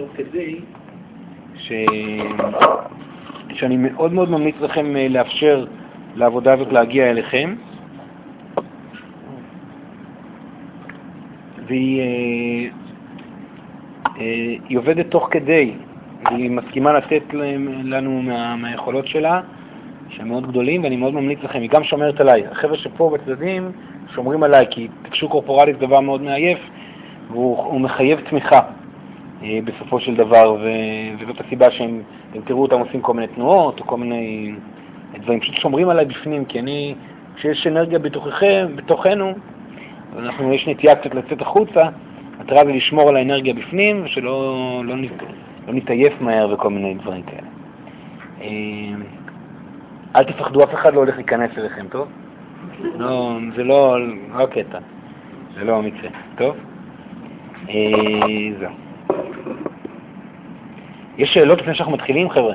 תוך כדי, ש... שאני מאוד מאוד ממליץ לכם אה, לאפשר לעבודה הזאת להגיע אליכם. והיא אה, אה, היא עובדת תוך כדי, והיא מסכימה לתת לנו מה, מהיכולות שלה, שהם מאוד גדולים, ואני מאוד ממליץ לכם, היא גם שומרת עליי. החבר'ה שפה בצדדים שומרים עליי, כי תקשור קורפורלית זה דבר מאוד מעייף, והוא מחייב תמיכה בסופו של דבר, ו, וזאת הסיבה שהם, אתם תראו אותם עושים כל מיני תנועות, או כל מיני דברים, פשוט שומרים עליי בפנים, כי אני, כשיש אנרגיה בתוככם, בתוכנו, אנחנו, יש נטייה קצת לצאת החוצה, המטרה זה לשמור על האנרגיה בפנים, ושלא לא, לא נתעייף מהר וכל מיני דברים כאלה. אה, אל תפחדו, אף אחד לא הולך להיכנס אליכם, טוב? לא, זה לא, לא קטע, זה לא המקרה, טוב? אה, זהו. יש שאלות לפני שאנחנו מתחילים, חבר'ה?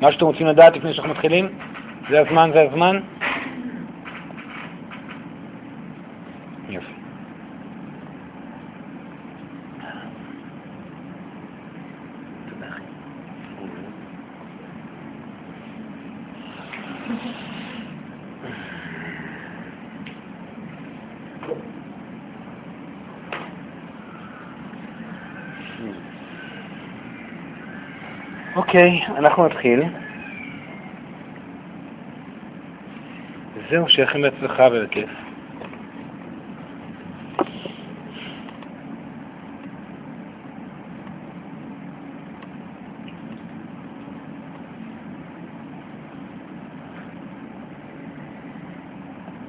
מה שאתם רוצים לדעת לפני שאנחנו מתחילים? זה הזמן, זה הזמן? אוקיי, אנחנו נתחיל. זהו, שיהיה לכם בהצלחה.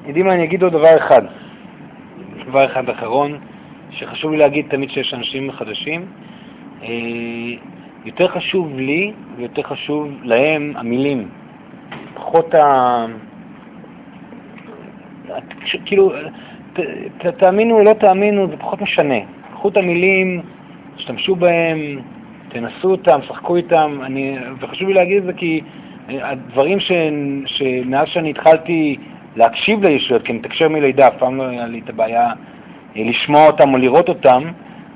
יודעים מה, אני אגיד עוד דבר אחד, דבר אחד אחרון, שחשוב לי להגיד תמיד שיש אנשים חדשים. אה, יותר חשוב לי ויותר חשוב להם המילים. פחות ה... כאילו, ת, ת, תאמינו או לא תאמינו, זה פחות משנה. קחו את המילים, תשתמשו בהם, תנסו אותם, שחקו איתם. אני, וחשוב לי להגיד את זה כי הדברים ש, שמאז שאני התחלתי להקשיב לישויות, כי אני מתקשר מלידה, אף פעם לא היה לי את הבעיה לשמוע אותם או לראות אותם,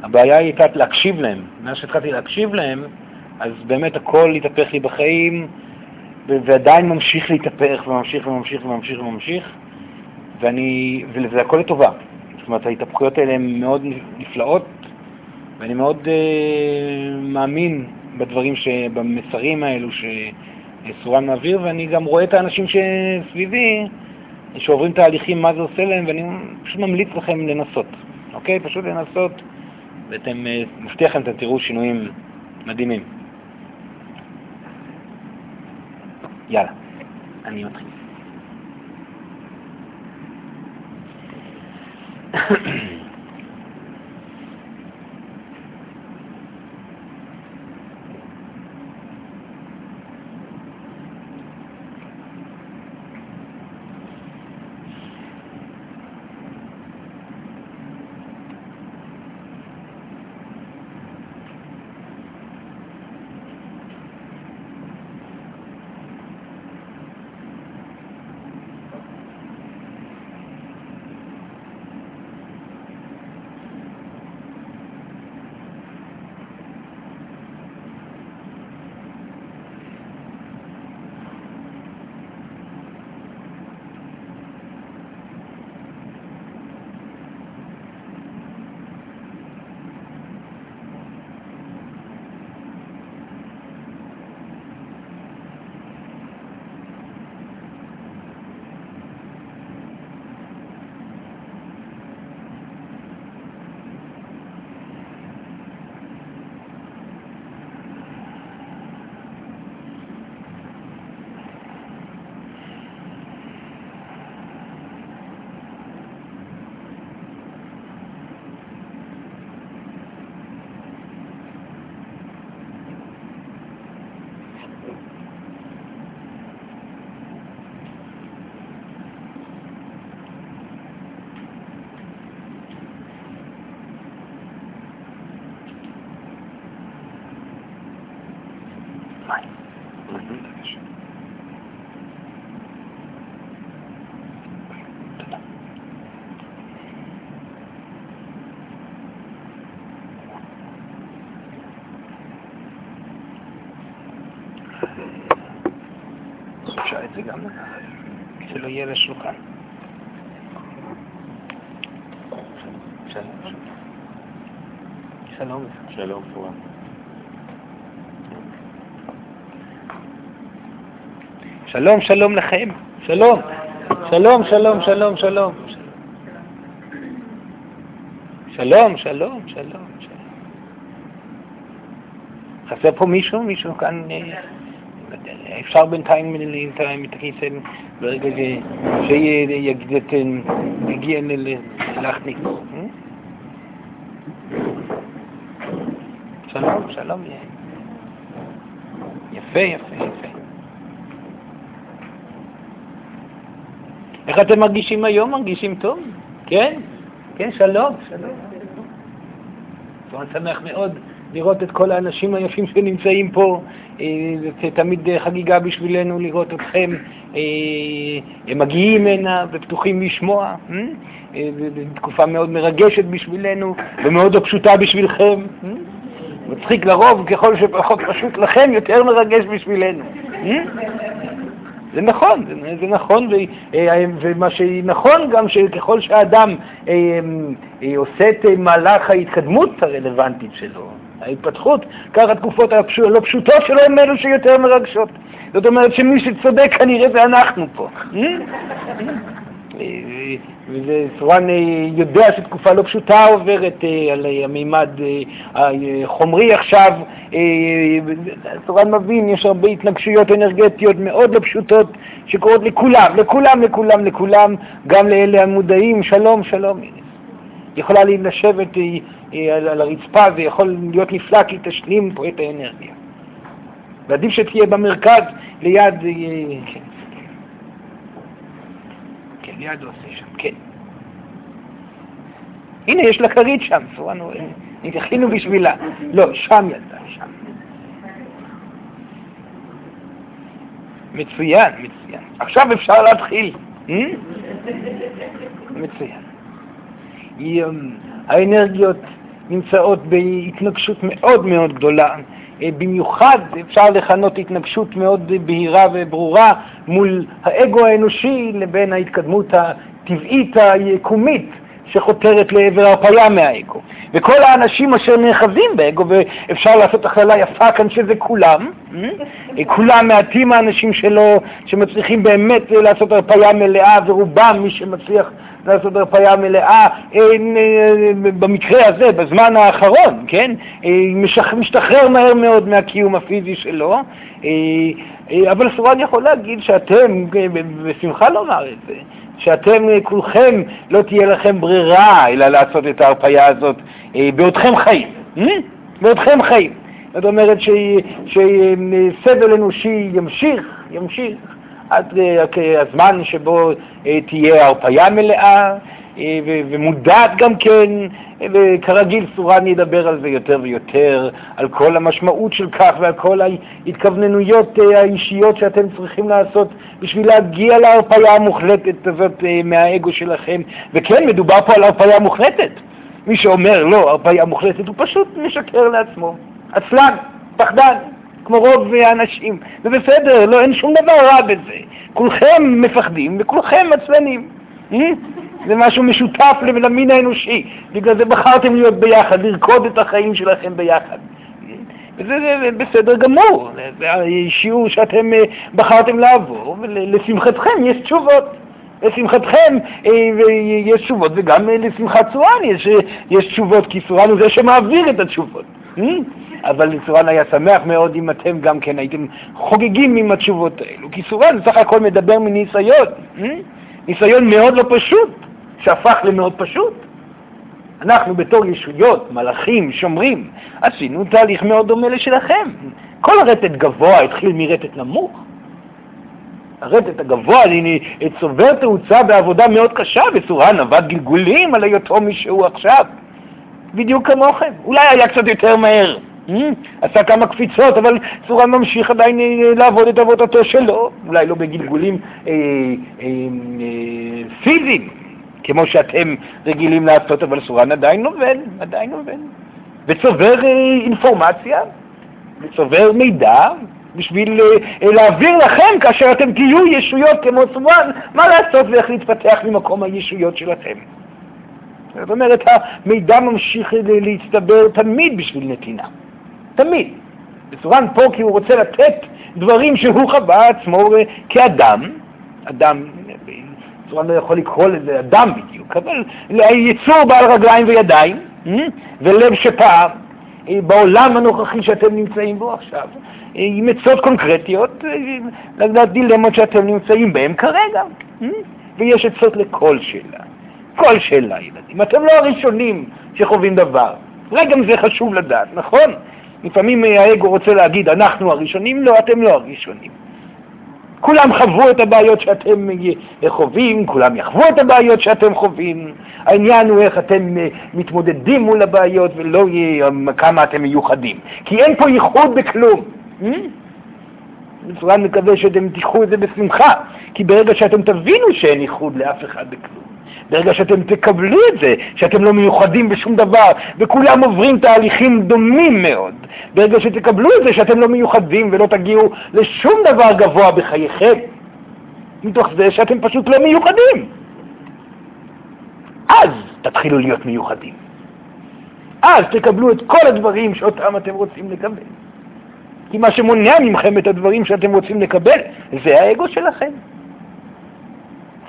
הבעיה היא הייתה להקשיב להם. מאז שהתחלתי להקשיב להם, אז באמת הכל התהפך לי בחיים, ועדיין ממשיך להתהפך, וממשיך וממשיך וממשיך וממשיך, ואני, וזה הכל לטובה. זאת אומרת, ההתהפכויות האלה הן מאוד נפלאות, ואני מאוד אה, מאמין בדברים, ש, במסרים האלו שסורן מעביר, ואני גם רואה את האנשים שסביבי, שעוברים תהליכים, מה זה עושה להם, ואני פשוט ממליץ לכם לנסות, אוקיי? פשוט לנסות. ואתם, אה, מבטיח לכם, אתם תראו שינויים מדהימים. יאללה, אני מתחיל. יהיה לשולחן. שלום. שלום. פורם. שלום, שלום לכם. שלום. שלום, שלום, שלום, שלום. שלום, שלום, שלום. חסר פה מישהו? מישהו כאן? אפשר בינתיים הכיסא ברגע שיגיע. אה? שלום, שלום. יפה, יפה, יפה. איך אתם מרגישים היום? מרגישים טוב? כן? כן, שלום, שלום. אני שמח מאוד לראות את כל האנשים היפים שנמצאים פה. אה, זה תמיד חגיגה בשבילנו לראות אתכם אה, מגיעים הנה ופתוחים לשמוע. אה? זו תקופה מאוד מרגשת בשבילנו ומאוד לא פשוטה בשבילכם. מצחיק לרוב, ככל שפחות פשוט לכם, יותר מרגש בשבילנו. זה נכון, זה, זה נכון, ומה שנכון גם שככל אה, עושה את מהלך ההתקדמות הרלוונטית שלו, ההתפתחות, כך התקופות הלא פשוטות שלו הן אלו שיותר מרגשות. זאת אומרת שמי שצודק כנראה זה אנחנו פה. וסורן יודע שתקופה לא פשוטה עוברת אה, על המימד אה, החומרי עכשיו. סורן אה, מבין, יש הרבה התנגשויות אנרגטיות מאוד לא פשוטות שקורות לכולם, לכולם, לכולם, לכולם, גם לאלה המודעים. שלום, שלום. יכולה לשבת על הרצפה, זה יכול להיות נפלא כי תשלים פה את האנרגיה. ועדיף שתהיה במרכז ליד... כן. ליד עושה שם, כן. הנה, יש לה כרית שם, סורנו, התכינו בשבילה. לא, שם ילדה, שם. מצוין, מצוין. עכשיו אפשר להתחיל. אה? מצוין. האנרגיות נמצאות בהתנגשות מאוד מאוד גדולה. אה, במיוחד אפשר לכנות התנגשות מאוד בהירה וברורה מול האגו האנושי לבין ההתקדמות הטבעית היקומית שחותרת לעבר הרפאיה מהאגו. וכל האנשים אשר נאחזים באגו, ואפשר לעשות הכללה יפה כאן שזה כולם, אה, כולם מעטים האנשים שלו, שמצליחים באמת לעשות הרפאיה מלאה, ורובם מי שמצליח לעשות הרפאיה מלאה אה, במקרה הזה, בזמן האחרון, כן? אה, משתחרר מהר מאוד מהקיום הפיזי שלו, אבל סורן יכול להגיד שאתם, בשמחה לומר את זה, שאתם כולכם לא תהיה לכם ברירה אלא לעשות את ההרפאיה הזאת אה, בעודכם חיים, אה? בעודכם חיים. זאת אומרת שסבל אנושי ימשיך, ימשיך עד אה, הזמן שבו תהיה הרפאיה מלאה ומודעת גם כן, וכרגיל סורן ידבר על זה יותר ויותר, על כל המשמעות של כך ועל כל ההתכווננויות האישיות שאתם צריכים לעשות בשביל להגיע להרפאיה המוחלטת הזאת מהאגו שלכם. וכן, מדובר פה על הרפאיה מוחלטת. מי שאומר לא, הרפאיה מוחלטת, הוא פשוט משקר לעצמו. עצלן, פחדן, כמו רוב האנשים. זה בסדר, לא, אין שום דבר רע בזה. כולכם מפחדים וכולכם עצלנים. אה? זה משהו משותף למין האנושי. בגלל זה בחרתם להיות ביחד, לרקוד את החיים שלכם ביחד. וזה זה, בסדר גמור, זה השיעור שאתם אה, בחרתם לעבור, ולשמחתכם יש תשובות. לשמחתכם אה, יש תשובות, וגם אה, לשמחת סורן יש, אה, יש תשובות, כי סורן הוא זה שמעביר את התשובות. אבל סורן היה שמח מאוד אם אתם גם כן הייתם חוגגים עם התשובות האלו, כי סורן סך הכל מדבר מניסיון, ניסיון מאוד לא פשוט, שהפך למאוד פשוט. אנחנו בתור ישויות, מלאכים, שומרים, עשינו תהליך מאוד דומה לשלכם. כל רטט גבוה התחיל מרטט נמוך. הרטט הגבוה, צובר תאוצה בעבודה מאוד קשה, וסורן עבד גלגולים על היותו מי שהוא עכשיו. בדיוק כמוכם. אולי היה קצת יותר מהר. Hmm? עשה כמה קפיצות, אבל סורן ממשיך עדיין אה, לעבוד את עבודתו שלו, אולי לא בגלגולים אה, אה, אה, פיזיים, כמו שאתם רגילים לעשות, אבל סורן עדיין עובד, עדיין עובד. וצובר אה, אינפורמציה, וצובר מידע, בשביל אה, להעביר לכם כאשר אתם תהיו ישויות כמו סובן, מה לעשות ואיך להתפתח ממקום הישויות שלכם. זאת אומרת, המידע ממשיך להצטבר תמיד בשביל נתינה. תמיד. בסורן פה כי הוא רוצה לתת דברים שהוא חווה עצמו כאדם, אדם, סורן לא יכול לקרוא לזה אדם בדיוק, אבל יצור בעל רגליים וידיים, ולב שפעם, בעולם הנוכחי שאתם נמצאים בו עכשיו, עם עצות קונקרטיות לדילמות שאתם נמצאים בהן כרגע, ויש עצות לכל שאלה. כל שאלה, ילדים. אתם לא הראשונים שחווים דבר. אולי גם זה חשוב לדעת, נכון? לפעמים האגו רוצה להגיד, אנחנו הראשונים, לא, אתם לא הראשונים. כולם חוו את הבעיות שאתם חווים, כולם יחוו את הבעיות שאתם חווים. העניין הוא איך אתם מתמודדים מול הבעיות ולא כמה אתם מיוחדים. כי אין פה ייחוד בכלום. בצורה מקווה שאתם תיקחו את זה בשמחה, כי ברגע שאתם תבינו שאין ייחוד לאף אחד בכלום, ברגע שאתם תקבלו את זה, שאתם לא מיוחדים בשום דבר, וכולם עוברים תהליכים דומים מאוד, ברגע שתקבלו את זה שאתם לא מיוחדים ולא תגיעו לשום דבר גבוה בחייכם, מתוך זה שאתם פשוט לא מיוחדים. אז תתחילו להיות מיוחדים. אז תקבלו את כל הדברים שאותם אתם רוצים לקבל. כי מה שמונע מכם את הדברים שאתם רוצים לקבל, זה האגו שלכם.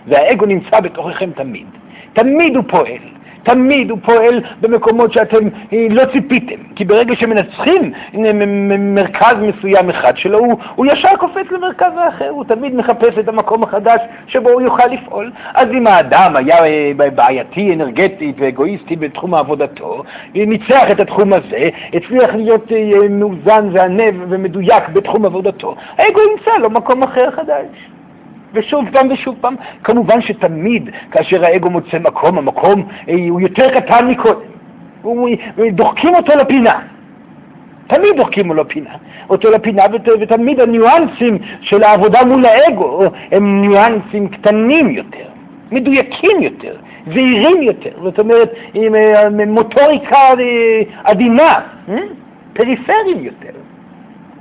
והאגו נמצא בתוככם תמיד. תמיד הוא פועל. תמיד הוא פועל במקומות שאתם אה, לא ציפיתם, כי ברגע שמנצחים מרכז מסוים אחד שלו, הוא, הוא ישר קופץ למרכז האחר, הוא תמיד מחפש את המקום החדש שבו הוא יוכל לפעול. אז אם האדם היה אה, בעייתי, אנרגטי ואגואיסטי בתחום עבודתו, ניצח את התחום הזה, הצליח להיות אה, מאוזן וענב ומדויק בתחום עבודתו, האגו ימצא לו מקום אחר חדש. ושוב פעם ושוב פעם. כמובן שתמיד כאשר האגו מוצא מקום, המקום אה, הוא יותר קטן מקודם. דוחקים אותו לפינה. תמיד דוחקים לפינה, אותו לפינה, ותמיד הניואנסים של העבודה מול האגו הם ניואנסים קטנים יותר, מדויקים יותר, זהירים יותר, זאת אומרת, עם אה, מוטוריקה אה, עדינה, פריפריים יותר.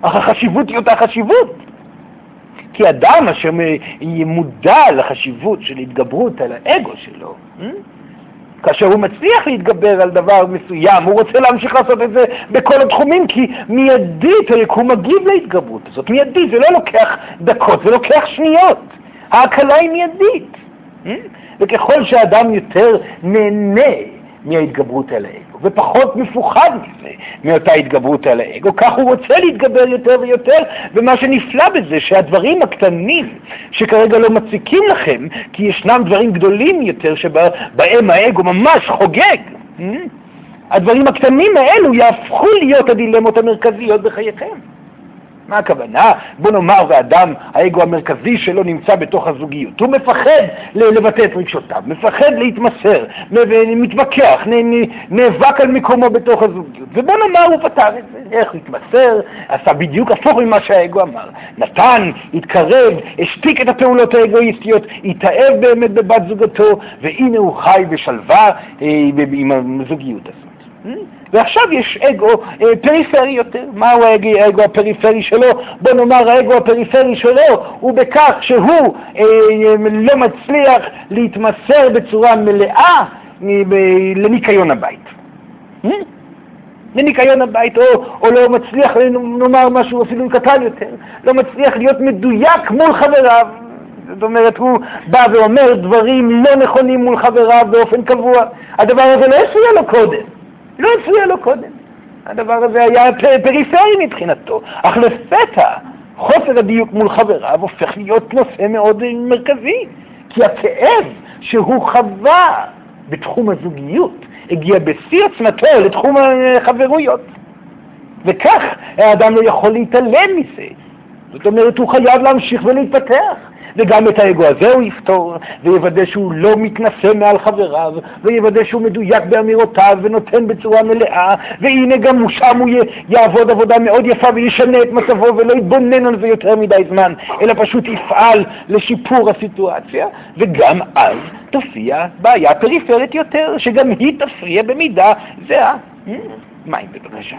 אך החשיבות היא אותה חשיבות. כי אדם אשר מודע לחשיבות של התגברות על האגו שלו, אה? כאשר הוא מצליח להתגבר על דבר מסוים, הוא רוצה להמשיך לעשות את זה בכל התחומים, כי מיידית היקום מגיב להתגברות הזאת. מיידית, זה לא לוקח דקות, זה לוקח שניות. ההקלה היא מיידית. אה? וככל שאדם יותר נהנה מההתגברות על האגו, ופחות מפוחד מזה, מאותה התגברות על האגו, כך הוא רוצה להתגבר יותר ויותר, ומה שנפלא בזה, שהדברים הקטנים שכרגע לא מציקים לכם, כי ישנם דברים גדולים יותר שבהם האגו ממש חוגג, אה? הדברים הקטנים האלו יהפכו להיות הדילמות המרכזיות בחייכם. מה הכוונה? בוא נאמר, ואדם, האגו המרכזי שלו נמצא בתוך הזוגיות. הוא מפחד לבטא את רגשותיו, מפחד להתמסר, מתווכח, נאבק על מקומו בתוך הזוגיות. ובוא נאמר, הוא פתר את זה. איך להתמסר? עשה בדיוק הפוך ממה שהאגו אמר. נתן, התקרב, השתיק את הפעולות האגואיסטיות, התאהב באמת בבת זוגתו, והנה הוא חי בשלווה אה, עם הזוגיות הזאת. ועכשיו יש אגו אה, פריפרי יותר. מהו האגו הפריפרי שלו? בוא נאמר האגו הפריפרי שלו הוא בכך שהוא אה, לא מצליח להתמסר בצורה מלאה לניקיון הבית. אה? לניקיון הבית, או, או לא מצליח, נאמר משהו אפילו קטן יותר, לא מצליח להיות מדויק מול חבריו. זאת אומרת, הוא בא ואומר דברים לא נכונים מול חבריו באופן קבוע. הדבר הזה לא הפריע לו קודם. לא הפריע לו קודם. הדבר הזה היה פריפרי מבחינתו, אך לפתע חוסר הדיוק מול חבריו הופך להיות נושא מאוד מרכזי, כי הכאב שהוא חווה בתחום הזוגיות הגיע בשיא עוצמתו לתחום החברויות. וכך האדם לא יכול להתעלם מזה. זאת אומרת, הוא חייב להמשיך ולהתפתח. וגם את האגו הזה הוא יפתור, ויוודא שהוא לא מתנשא מעל חבריו, ויוודא שהוא מדויק באמירותיו ונותן בצורה מלאה, והנה גם שם הוא יעבוד עבודה מאוד יפה וישנה את מצבו ולא יתבונן על זה יותר מדי זמן, אלא פשוט יפעל לשיפור הסיטואציה, וגם אז תופיע בעיה פריפרית יותר, שגם היא תפריע במידה זהה. מים בבקשה.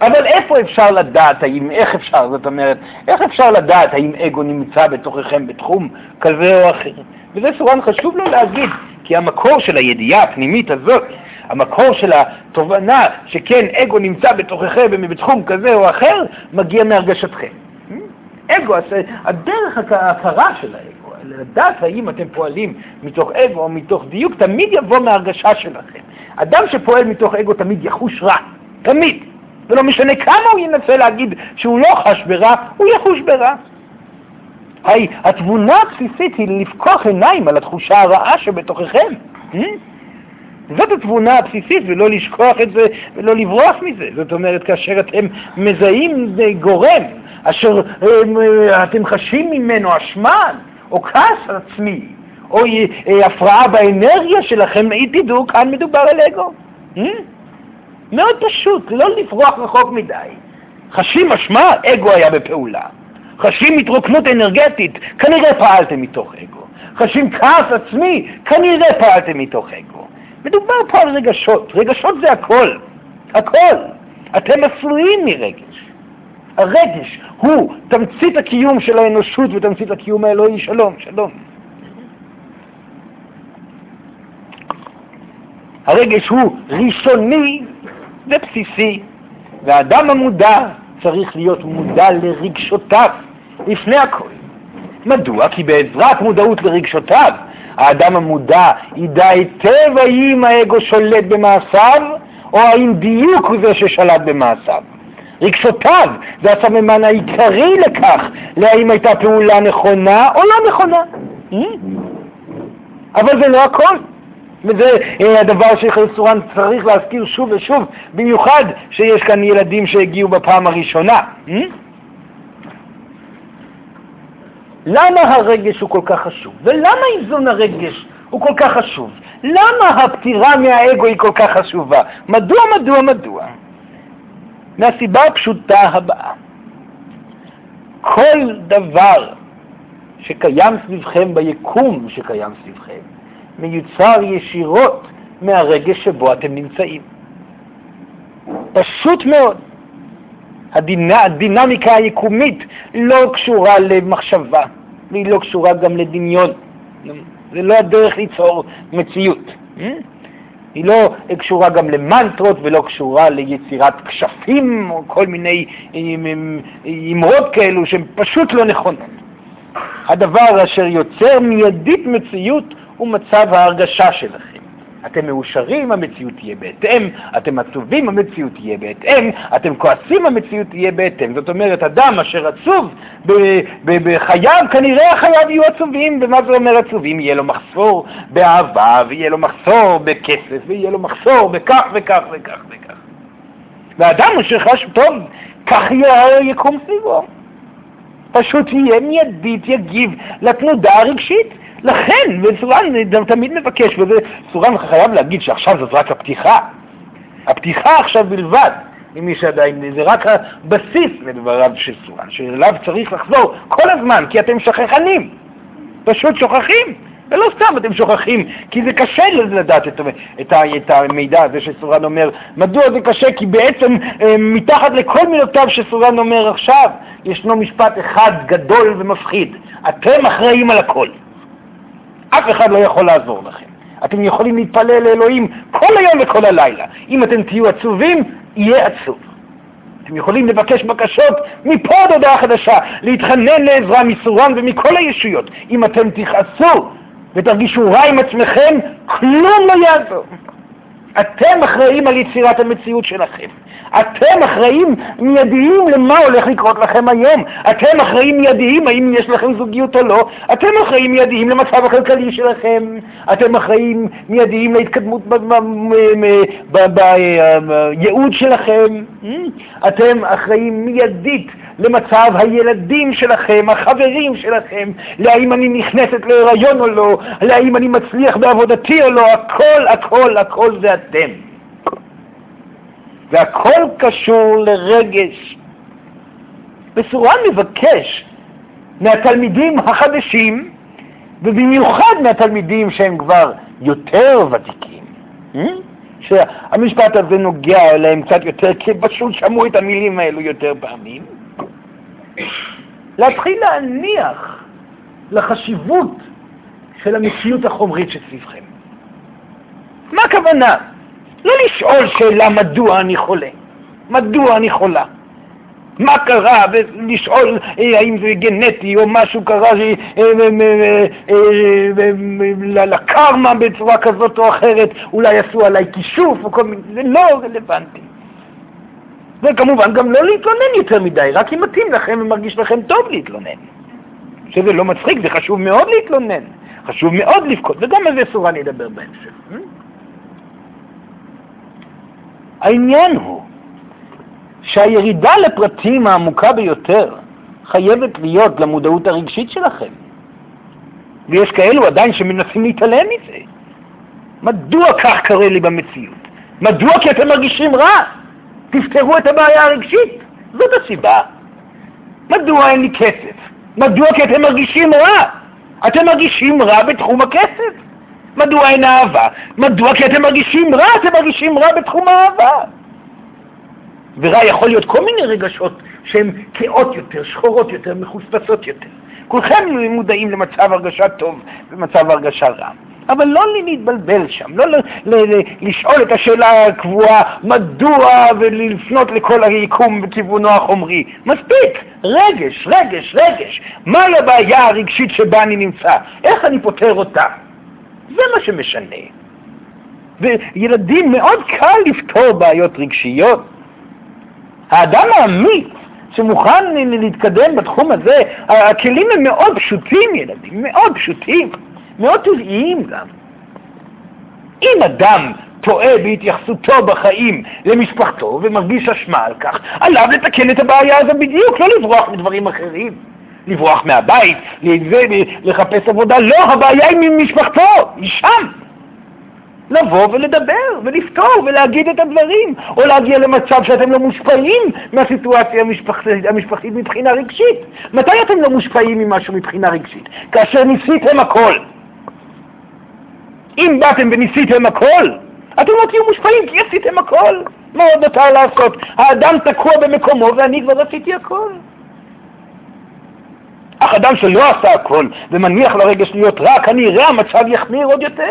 אבל איפה אפשר לדעת, האם, איך אפשר, זאת אומרת, איך אפשר לדעת האם אגו נמצא בתוככם בתחום כזה או אחר? וזה סורן חשוב לו להגיד, כי המקור של הידיעה הפנימית הזאת, המקור של התובנה שכן, אגו נמצא בתוככם בתחום כזה או אחר, מגיע מהרגשתכם. אגו, הדרך ההכרה של האגו, לדעת האם אתם פועלים מתוך אגו או מתוך דיוק, תמיד יבוא מההרגשה שלכם. אדם שפועל מתוך אגו תמיד יחוש רע, תמיד. ולא משנה כמה הוא ינסה להגיד שהוא לא חש ברע, הוא יחוש ברע. היי, התבונה הבסיסית היא לפקוח עיניים על התחושה הרעה שבתוככם. Hmm? זאת התבונה הבסיסית, ולא לשכוח את זה ולא לברוח מזה. זאת אומרת, כאשר אתם מזהים גורם אשר אה, אתם חשים ממנו אשמה או כעס עצמי, או אה, הפרעה באנרגיה שלכם, תדעו, כאן מדובר על אגו. מאוד פשוט, לא לברוח רחוק מדי. חשים אשמה, אגו היה בפעולה. חשים התרוקנות אנרגטית, כנראה פעלתם מתוך אגו. חשים כעס עצמי, כנראה פעלתם מתוך אגו. מדובר פה על רגשות, רגשות זה הכל, הכל. אתם עשויים מרגש. הרגש הוא תמצית הקיום של האנושות ותמצית הקיום האלוהי. שלום, שלום. הרגש הוא ראשוני ובסיסי, והאדם המודע צריך להיות מודע לרגשותיו לפני הכל. מדוע? כי בעזרת מודעות לרגשותיו, האדם המודע ידע היטב האם האגו שולט במעשיו, או האם דיוק הוא זה ששלט במעשיו. רגשותיו זה הסממן העיקרי לכך, להאם הייתה פעולה נכונה או לא נכונה. Hmm? אבל זה לא הכל. וזה אה, הדבר שחסורן צריך להזכיר שוב ושוב, במיוחד שיש כאן ילדים שהגיעו בפעם הראשונה. Hmm? למה הרגש הוא כל כך חשוב? ולמה איזון הרגש הוא כל כך חשוב? למה הפטירה מהאגו היא כל כך חשובה? מדוע, מדוע, מדוע? מהסיבה הפשוטה הבאה: כל דבר שקיים סביבכם ביקום שקיים סביבכם, מיוצר ישירות מהרגש שבו אתם נמצאים. פשוט מאוד. הדינה, הדינמיקה היקומית לא קשורה למחשבה, והיא לא קשורה גם לדמיון. זה לא הדרך ליצור מציאות. היא לא קשורה גם למנטרות ולא קשורה ליצירת כשפים או כל מיני אמרות כאלו שהן פשוט לא נכונות. הדבר אשר יוצר מיידית מציאות הוא מצב ההרגשה שלכם. אתם מאושרים, המציאות תהיה בהתאם, אתם עצובים, המציאות תהיה בהתאם, אתם כועסים, המציאות תהיה בהתאם. זאת אומרת, אדם אשר עצוב בחייו, כנראה חייו יהיו עצובים. ומה זה אומר עצובים? יהיה לו מחסור באהבה, ויהיה לו מחסור בכסף, ויהיה לו מחסור בכך וכך וכך וכך. ואדם אשר חש טוב, כך יהיה יקום סביבו. פשוט יהיה מיידית, יגיב לתנודה הרגשית. לכן, וסורן תמיד מבקש, וזה סורן חייב להגיד שעכשיו זאת רק הפתיחה. הפתיחה עכשיו בלבד, למי שעדיין, זה רק הבסיס לדבריו של סורן, שאליו צריך לחזור כל הזמן, כי אתם שכחנים, פשוט שוכחים. ולא סתם אתם שוכחים, כי זה קשה לדעת את, את, את המידע הזה שסורן אומר. מדוע זה קשה? כי בעצם אה, מתחת לכל מילותיו שסורן אומר עכשיו, ישנו משפט אחד גדול ומפחיד. אתם אחראים על הכל. אף אחד לא יכול לעזור לכם. אתם יכולים להתפלל לאלוהים כל היום וכל הלילה. אם אתם תהיו עצובים, יהיה עצוב. אתם יכולים לבקש בקשות מפה עד הודעה חדשה, להתחנן לעזרה מסורן ומכל הישויות. אם אתם תכעסו ותרגישו רע עם עצמכם, כלום לא יעזור. אתם אחראים על יצירת המציאות שלכם. אתם אחראים מיידיים למה הולך לקרות לכם היום. אתם אחראים מיידיים האם יש לכם זוגיות או לא. אתם אחראים מיידיים למצב הכלכלי שלכם. אתם אחראים מיידיים להתקדמות בייעוד שלכם. אתם אחראים מיידית למצב הילדים שלכם, החברים שלכם, להאם אני נכנסת להיריון או לא, להאם אני מצליח בעבודתי או לא, הכל, הכל, הכל זה אתם. והכל קשור לרגש. וסורן מבקש מהתלמידים החדשים, ובמיוחד מהתלמידים שהם כבר יותר ותיקים, hmm? שהמשפט הזה נוגע אליהם קצת יותר, כי פשוט שמעו את המילים האלו יותר פעמים. להתחיל להניח לחשיבות של המציאות החומרית שסביבכם. מה הכוונה? לא לשאול שאלה מדוע אני חולה, מדוע אני חולה. מה קרה, ולשאול אה, האם זה גנטי או משהו קרה אה, אה, לקרמה בצורה כזאת או אחרת, אולי עשו עליי כישוף או כל מיני, זה לא רלוונטי. וכמובן גם לא להתלונן יותר מדי, רק אם מתאים לכם ומרגיש לכם טוב להתלונן. שזה לא מצחיק, זה חשוב מאוד להתלונן, חשוב מאוד לבכות, וגם על זה סורה נדבר בהמשך. העניין הוא שהירידה לפרטים העמוקה ביותר חייבת להיות למודעות הרגשית שלכם. ויש כאלו עדיין שמנסים להתעלם מזה. מדוע כך קורה לי במציאות? מדוע? כי אתם מרגישים רע. תפתרו את הבעיה הרגשית. זאת הסיבה. מדוע אין לי כסף? מדוע? כי אתם מרגישים רע. אתם מרגישים רע בתחום הכסף. מדוע אין אהבה? מדוע? כי אתם מרגישים רע, אתם מרגישים רע בתחום האהבה. ורע יכול להיות כל מיני רגשות שהן כאות יותר, שחורות יותר, מחוספסות יותר. כולכם מודעים למצב הרגשה טוב ומצב הרגשה רע. אבל לא להתבלבל שם, לא לשאול את השאלה הקבועה מדוע ולפנות לכל היקום בכיוונו החומרי. מספיק, רגש, רגש, רגש. מהי הבעיה הרגשית שבה אני נמצא? איך אני פותר אותה? זה מה שמשנה. וילדים מאוד קל לפתור בעיות רגשיות. האדם האמיץ שמוכן להתקדם בתחום הזה, הכלים הם מאוד פשוטים, ילדים, מאוד פשוטים, מאוד טבעיים גם. אם אדם טועה בהתייחסותו בחיים למשפחתו ומרגיש אשמה על כך, עליו לתקן את הבעיה הזו בדיוק, לא לברוח מדברים אחרים. לברוח מהבית, לחפש עבודה, לא, הבעיה היא ממשפחתו, היא שם. לבוא ולדבר ולפתור ולהגיד את הדברים, או להגיע למצב שאתם לא מושפעים מהסיטואציה המשפחתית, המשפחתית מבחינה רגשית. מתי אתם לא מושפעים ממשהו מבחינה רגשית? כאשר ניסיתם הכל. אם באתם וניסיתם הכל, אתם לא תהיו מושפעים כי עשיתם הכל. מה עוד נותר לעשות? האדם תקוע במקומו ואני כבר עשיתי הכל. אך אדם שלא עשה הכל ומניח לרגש להיות רע, כנראה המצב יחמיר עוד יותר.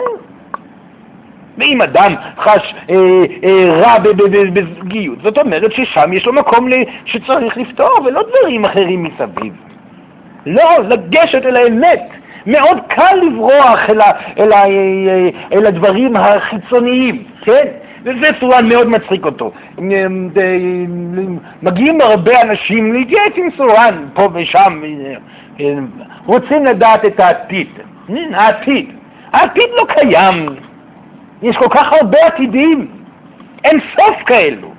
ואם אדם חש אה, אה, רע בזוגיות, זאת אומרת ששם יש לו מקום שצריך לפתור, ולא דברים אחרים מסביב. לא, לגשת אל האמת. מאוד קל לברוח אל, ה, אל, ה, אל הדברים החיצוניים, כן? וזה סורן מאוד מצחיק אותו. מגיעים הרבה אנשים להתייעץ עם סורן, פה ושם, רוצים לדעת את העתיד. העתיד. העתיד לא קיים. יש כל כך הרבה עתידים, אין סוף כאלו.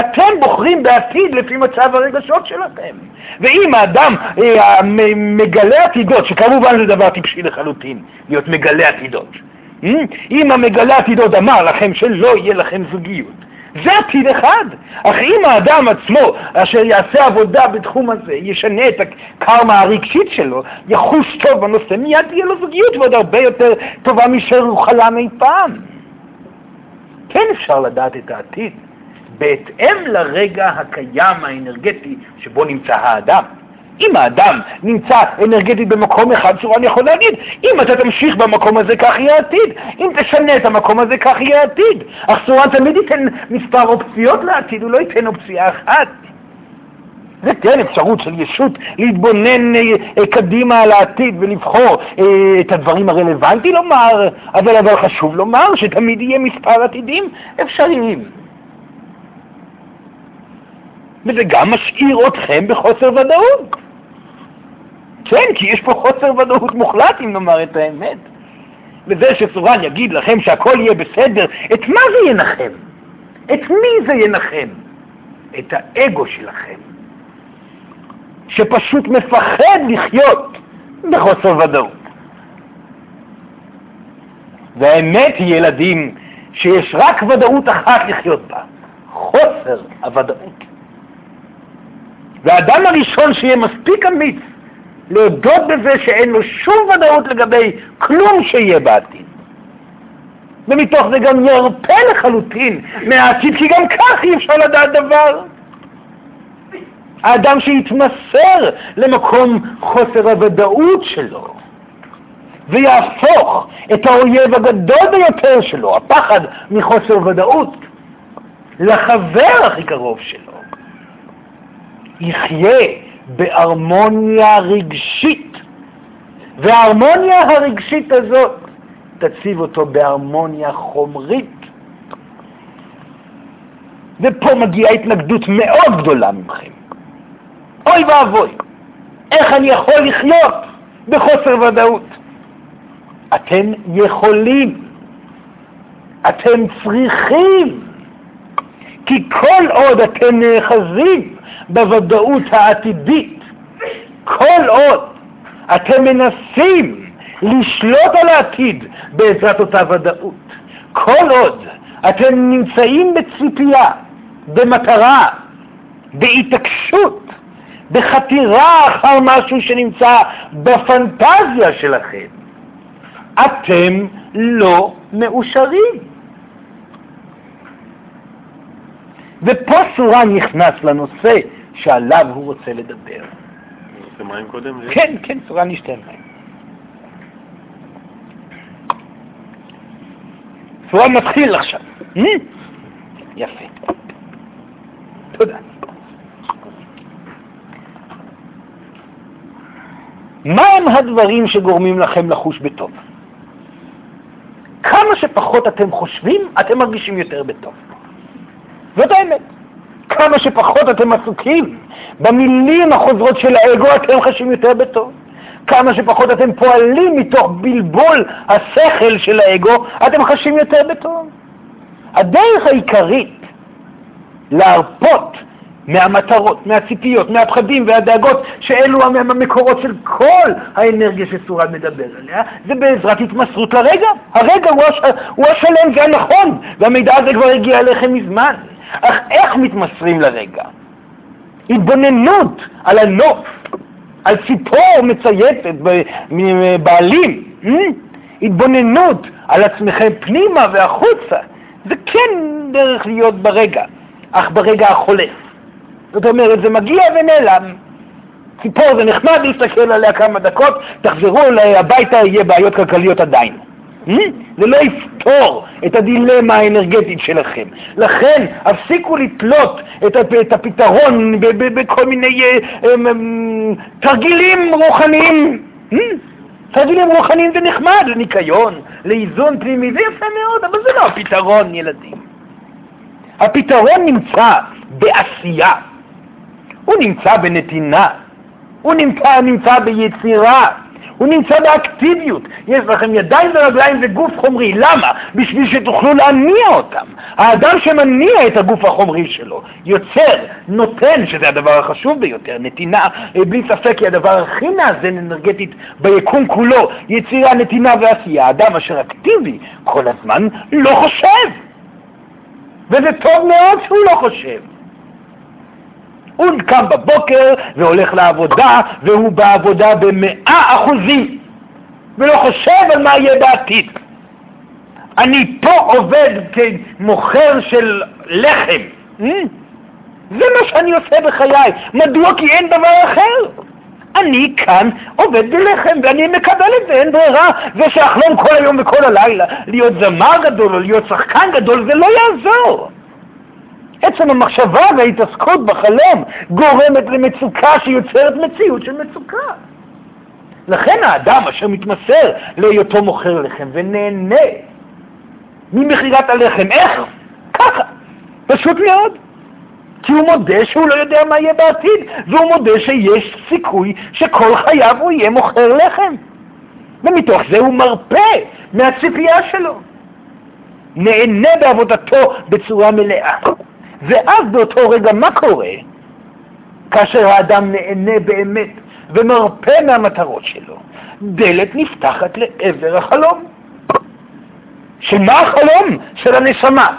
אתם בוחרים בעתיד לפי מצב הרגשות שלכם. ואם האדם אה, מגלה עתידות, שכמובן זה דבר טיפשי לחלוטין, להיות מגלה עתידות, אה? אם המגלה עתידות אמר לכם שלא יהיה לכם זוגיות, זה עתיד אחד. אך אם האדם עצמו, אשר יעשה עבודה בתחום הזה, ישנה את הקרמה הרגשית שלו, יחוש טוב בנושא, מיד תהיה לו זוגיות ועוד הרבה יותר טובה מאשר הוא חלם אי פעם. כן אפשר לדעת את העתיד, בהתאם לרגע הקיים האנרגטי שבו נמצא האדם. אם האדם נמצא אנרגטית במקום אחד, צורן יכול להגיד, אם אתה תמשיך במקום הזה, כך יהיה עתיד. אם תשנה את המקום הזה, כך יהיה עתיד. אך צורן תמיד ייתן מספר אופציות לעתיד, הוא לא ייתן אופציה אחת. זה כן אפשרות של ישות להתבונן אה, קדימה על העתיד ולבחור אה, את הדברים הרלוונטיים לומר, אבל, אבל חשוב לומר שתמיד יהיה מספר עתידים אפשריים. וזה גם משאיר אתכם בחוסר ודאות. כן, כי יש פה חוסר ודאות מוחלט, אם נאמר את האמת. וזה שסורן יגיד לכם שהכל יהיה בסדר, את מה זה ינחם? את מי זה ינחם? את האגו שלכם, שפשוט מפחד לחיות בחוסר ודאות. והאמת היא, ילדים, שיש רק ודאות אחת לחיות בה, חוסר הוודאות. והאדם הראשון שיהיה מספיק אמיץ להודות בזה שאין לו שום ודאות לגבי כלום שיהיה בעתיד. ומתוך זה גם ירפה לחלוטין מהעתיד, כי גם כך אי אפשר לדעת דבר. האדם שיתמסר למקום חוסר הוודאות שלו, ויהפוך את האויב הגדול ביותר שלו, הפחד מחוסר ודאות, לחבר הכי קרוב שלו, יחיה בהרמוניה רגשית, וההרמוניה הרגשית הזאת תציב אותו בהרמוניה חומרית. ופה מגיעה התנגדות מאוד גדולה ממכם. אוי ואבוי, איך אני יכול לחיות בחוסר ודאות? אתם יכולים, אתם צריכים, כי כל עוד אתם נאחזים בוודאות העתידית, כל עוד אתם מנסים לשלוט על העתיד בעזרת אותה ודאות, כל עוד אתם נמצאים בציפייה, במטרה, בהתעקשות, בחתירה אחר משהו שנמצא בפנטזיה שלכם, אתם לא מאושרים. ופה סורה נכנס לנושא שעליו הוא רוצה לדבר. מים קודם? כן, כן, סורה נשתה מים. סורה מתחיל עכשיו. אה? יפה. תודה. מהם הדברים שגורמים לכם לחוש בטוב? כמה שפחות אתם חושבים, אתם מרגישים יותר בטוב. זאת האמת. כמה שפחות אתם עסוקים במילים החוזרות של האגו, אתם חשים יותר בטוב. כמה שפחות אתם פועלים מתוך בלבול השכל של האגו, אתם חשים יותר בטוב. הדרך העיקרית להרפות מהמטרות, מהציפיות, מהפחדים והדאגות, שאלו המקורות של כל האנרגיה שסורן מדבר עליה, זה בעזרת התמסרות לרגע. הרגע הוא, הש... הוא השלם והנכון, והמידע הזה כבר הגיע אליכם מזמן. אך איך מתמסרים לרגע? התבוננות על הנוף, על ציפור מצייצת בעלים, אה? התבוננות על עצמכם פנימה והחוצה, זה כן דרך להיות ברגע, אך ברגע החולף. זאת אומרת, זה מגיע ונעלם. ציפור זה נחמד להסתכל עליה כמה דקות, תחזרו הביתה, יהיה בעיות כלכליות עדיין. זה לא יפתור את הדילמה האנרגטית שלכם. לכן, הפסיקו לתלות את הפתרון בכל מיני אה, אמ, אמ, תרגילים רוחניים. תרגילים רוחניים זה נחמד, לניקיון, לאיזון פנימי, זה יפה מאוד, אבל זה לא הפתרון, ילדים. הפתרון נמצא בעשייה, הוא נמצא בנתינה, הוא נמצא, נמצא ביצירה, הוא נמצא באקטיביות. יש לכם ידיים ורגליים וגוף חומרי. למה? בשביל שתוכלו להניע אותם. האדם שמניע את הגוף החומרי שלו, יוצר, נותן, שזה הדבר החשוב ביותר, נתינה, אה, בלי ספק היא הדבר הכי מאזן אנרגטית ביקום כולו, יצירה, נתינה ועשייה. האדם אשר אקטיבי כל הזמן לא חושב. וזה טוב מאוד שהוא לא חושב. הוא קם בבוקר והולך לעבודה, והוא בעבודה במאה אחוזים, ולא חושב על מה יהיה בעתיד. אני פה עובד כמוכר של לחם. אה? זה מה שאני עושה בחיי. מדוע? כי אין דבר אחר. אני כאן עובד בלחם, ואני מקבל את זה, אין ברירה. זה שאחלום כל היום וכל הלילה, להיות זמר גדול או להיות שחקן גדול, זה לא יעזור. עצם המחשבה וההתעסקות בחלום גורמת למצוקה שיוצרת מציאות של מצוקה. לכן האדם אשר מתמסר להיותו מוכר לחם ונהנה ממכירת הלחם, איך? ככה, פשוט מאוד. כי הוא מודה שהוא לא יודע מה יהיה בעתיד, והוא מודה שיש סיכוי שכל חייו הוא יהיה מוכר לחם. ומתוך זה הוא מרפה מהציפייה שלו. נהנה בעבודתו בצורה מלאה. ואז באותו רגע מה קורה? כאשר האדם נהנה באמת ומרפה מהמטרות שלו, דלת נפתחת לעבר החלום. שמה החלום? של הנשמה,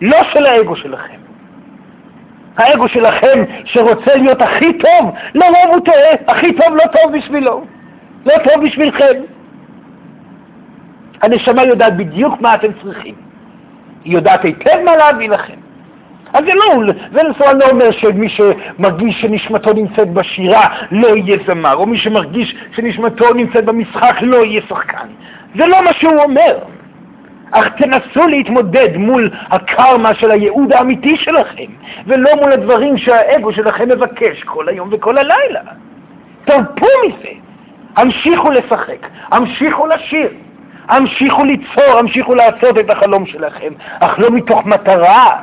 לא של האגו שלכם. האגו שלכם שרוצה להיות הכי טוב, לרוב הוא טועה, הכי טוב לא טוב בשבילו, לא טוב בשבילכם. הנשמה יודעת בדיוק מה אתם צריכים. היא יודעת היטב מה להביא לכם. אז זה לא, זה לסורן לא אומר שמי שמרגיש שנשמתו נמצאת בשירה לא יהיה זמר, או מי שמרגיש שנשמתו נמצאת במשחק לא יהיה שחקן. זה לא מה שהוא אומר. אך תנסו להתמודד מול הקרמה של הייעוד האמיתי שלכם, ולא מול הדברים שהאגו שלכם מבקש כל היום וכל הלילה. תרפו מזה. המשיכו לשחק, המשיכו לשיר, המשיכו ליצור, המשיכו לעשות את החלום שלכם, אך לא מתוך מטרה.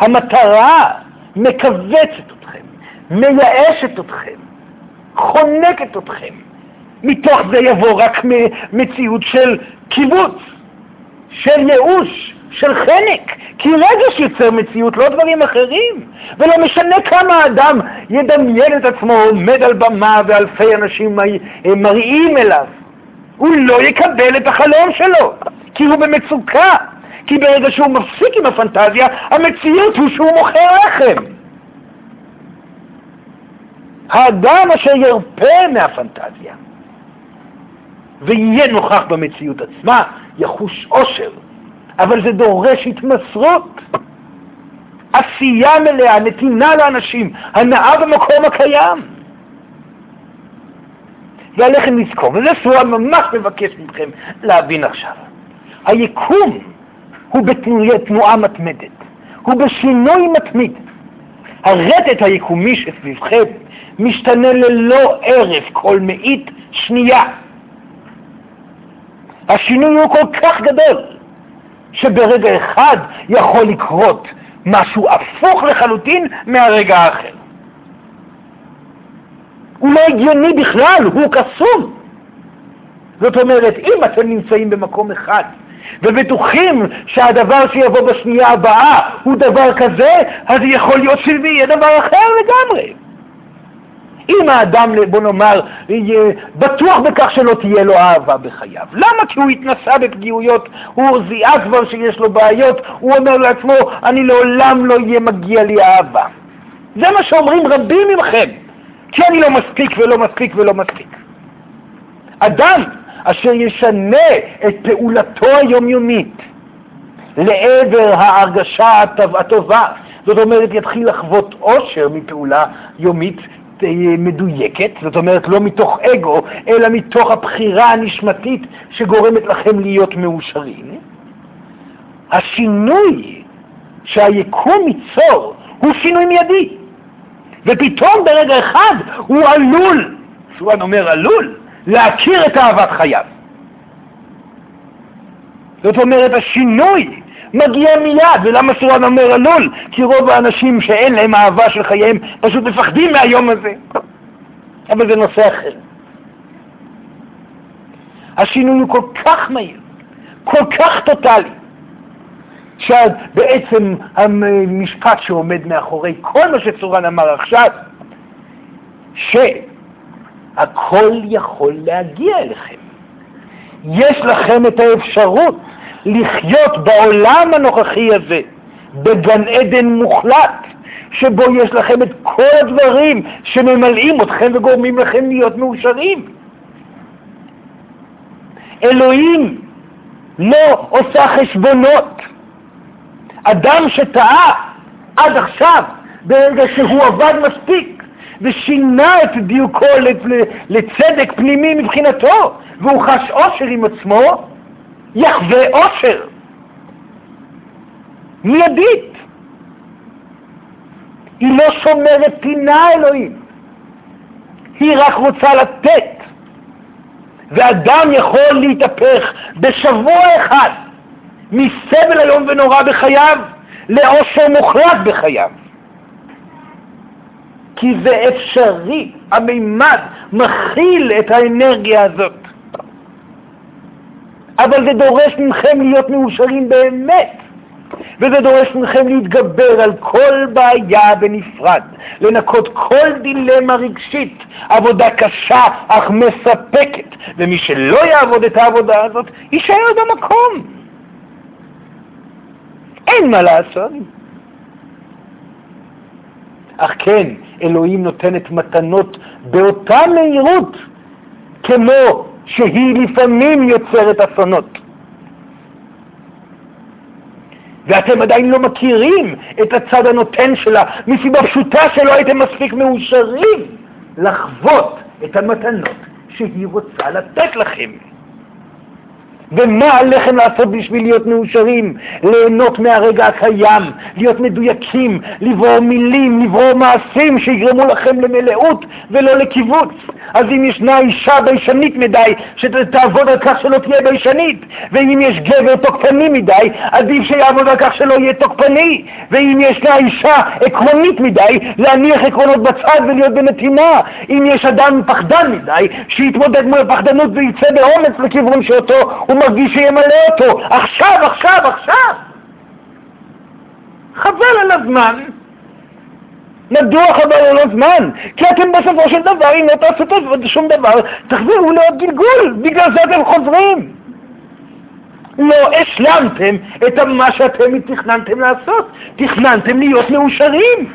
המטרה מכווצת אתכם, מייאשת אתכם, חונקת אתכם. מתוך זה יבוא רק מציאות של קיבוץ, של ייאוש, של חנק, כי רגש יוצר מציאות, לא דברים אחרים. ולא משנה כמה אדם ידמיין את עצמו עומד על במה ואלפי אנשים מריעים אליו, הוא לא יקבל את החלום שלו, כי הוא במצוקה. כי ברגע שהוא מפסיק עם הפנטזיה, המציאות הוא שהוא מוכר לחם. האדם אשר ירפה מהפנטזיה ויהיה נוכח במציאות עצמה, יחוש עושר, אבל זה דורש התמסרות, עשייה מלאה, נתינה לאנשים, הנאה במקום הקיים. ועליכם לזכור, וזה סורה ממש מבקש מכם להבין עכשיו. היקום הוא בתנועה מתמדת, הוא בשינוי מתמיד. הרטט היקומי שסביבכם משתנה ללא ערף כל מאית שנייה. השינוי הוא כל כך גדול, שברגע אחד יכול לקרות משהו הפוך לחלוטין מהרגע האחר. הוא לא הגיוני בכלל, הוא קסום. זאת אומרת, אם אתם נמצאים במקום אחד ובטוחים שהדבר שיבוא בשנייה הבאה הוא דבר כזה, אז יכול להיות שזה יהיה דבר אחר לגמרי. אם האדם, בוא נאמר, יהיה בטוח בכך שלא תהיה לו אהבה בחייו. למה? כי הוא התנסה בפגיעויות, הוא זיהה כבר שיש לו בעיות, הוא אומר לעצמו, אני לעולם לא יהיה מגיע לי אהבה. זה מה שאומרים רבים מכם, כי אני לא מספיק ולא מספיק ולא מספיק. אדם אשר ישנה את פעולתו היומיומית לעבר ההרגשה הטובה, זאת אומרת, יתחיל לחוות עושר מפעולה יומית מדויקת, זאת אומרת לא מתוך אגו, אלא מתוך הבחירה הנשמתית שגורמת לכם להיות מאושרים. השינוי שהיקום ייצור הוא שינוי מיידי, ופתאום ברגע אחד הוא עלול, סורן אומר עלול, להכיר את אהבת חייו. זאת אומרת, השינוי מגיע מיד, ולמה סורן אומר עלול? כי רוב האנשים שאין להם אהבה של חייהם פשוט מפחדים מהיום הזה. אבל זה נושא אחר. השינוי הוא כל כך מהיר, כל כך טוטאלי, שבעצם המשפט שעומד מאחורי כל מה שצורן אמר עכשיו, שהכל יכול להגיע אליכם. יש לכם את האפשרות לחיות בעולם הנוכחי הזה, בגן עדן מוחלט, שבו יש לכם את כל הדברים שממלאים אתכם וגורמים לכם להיות מאושרים. אלוהים לא עושה חשבונות. אדם שטעה עד עכשיו, ברגע שהוא עבד מספיק ושינה את דיוקו לצדק פנימי מבחינתו, והוא חש עושר עם עצמו, יחווה עושר. מיידית. היא לא שומרת פינה, אלוהים. היא רק רוצה לתת. ואדם יכול להתהפך בשבוע אחד מסבל איום ונורא בחייו לעושר מוחלט בחייו. כי זה אפשרי, המימד מכיל את האנרגיה הזאת. אבל זה דורש מכם להיות מאושרים באמת. וזה דורש מכם להתגבר על כל בעיה בנפרד, לנקות כל דילמה רגשית, עבודה קשה אך מספקת, ומי שלא יעבוד את העבודה הזאת, יישאר במקום. אין מה לעשות. אך כן, אלוהים נותנת מתנות באותה מהירות כמו שהיא לפעמים יוצרת אסונות. ואתם עדיין לא מכירים את הצד הנותן שלה, מסיבה פשוטה שלא הייתם מספיק מאושרים לחוות את המתנות שהיא רוצה לתת לכם. ומה עליכם לעשות בשביל להיות מאושרים? ליהנות מהרגע הקיים, להיות מדויקים, לברור מילים, לברור מעשים שיגרמו לכם למלאות ולא לקיבוץ. אז אם ישנה אישה ביישנית מדי, שתעבוד על כך שלא תהיה ביישנית. ואם יש גבר תוקפני מדי, עדיף שיעבוד על כך שלא יהיה תוקפני. ואם ישנה אישה עקרונית מדי, להניח עקרונות בצד ולהיות בנתינה. אם יש אדם פחדן מדי, שיתמודד מול הפחדנות ויצא באומץ לכיוון שאותו הוא מרגיש שימלא אותו. עכשיו, עכשיו, עכשיו! חבל על הזמן. מדוע חבל על הזמן? כי אתם בסופו של דבר, אם לא תעשו שום דבר, תחזרו לעוד גלגול, בגלל זה אתם חוזרים. לא השלמתם את מה שאתם תכננתם לעשות, תכננתם להיות מאושרים.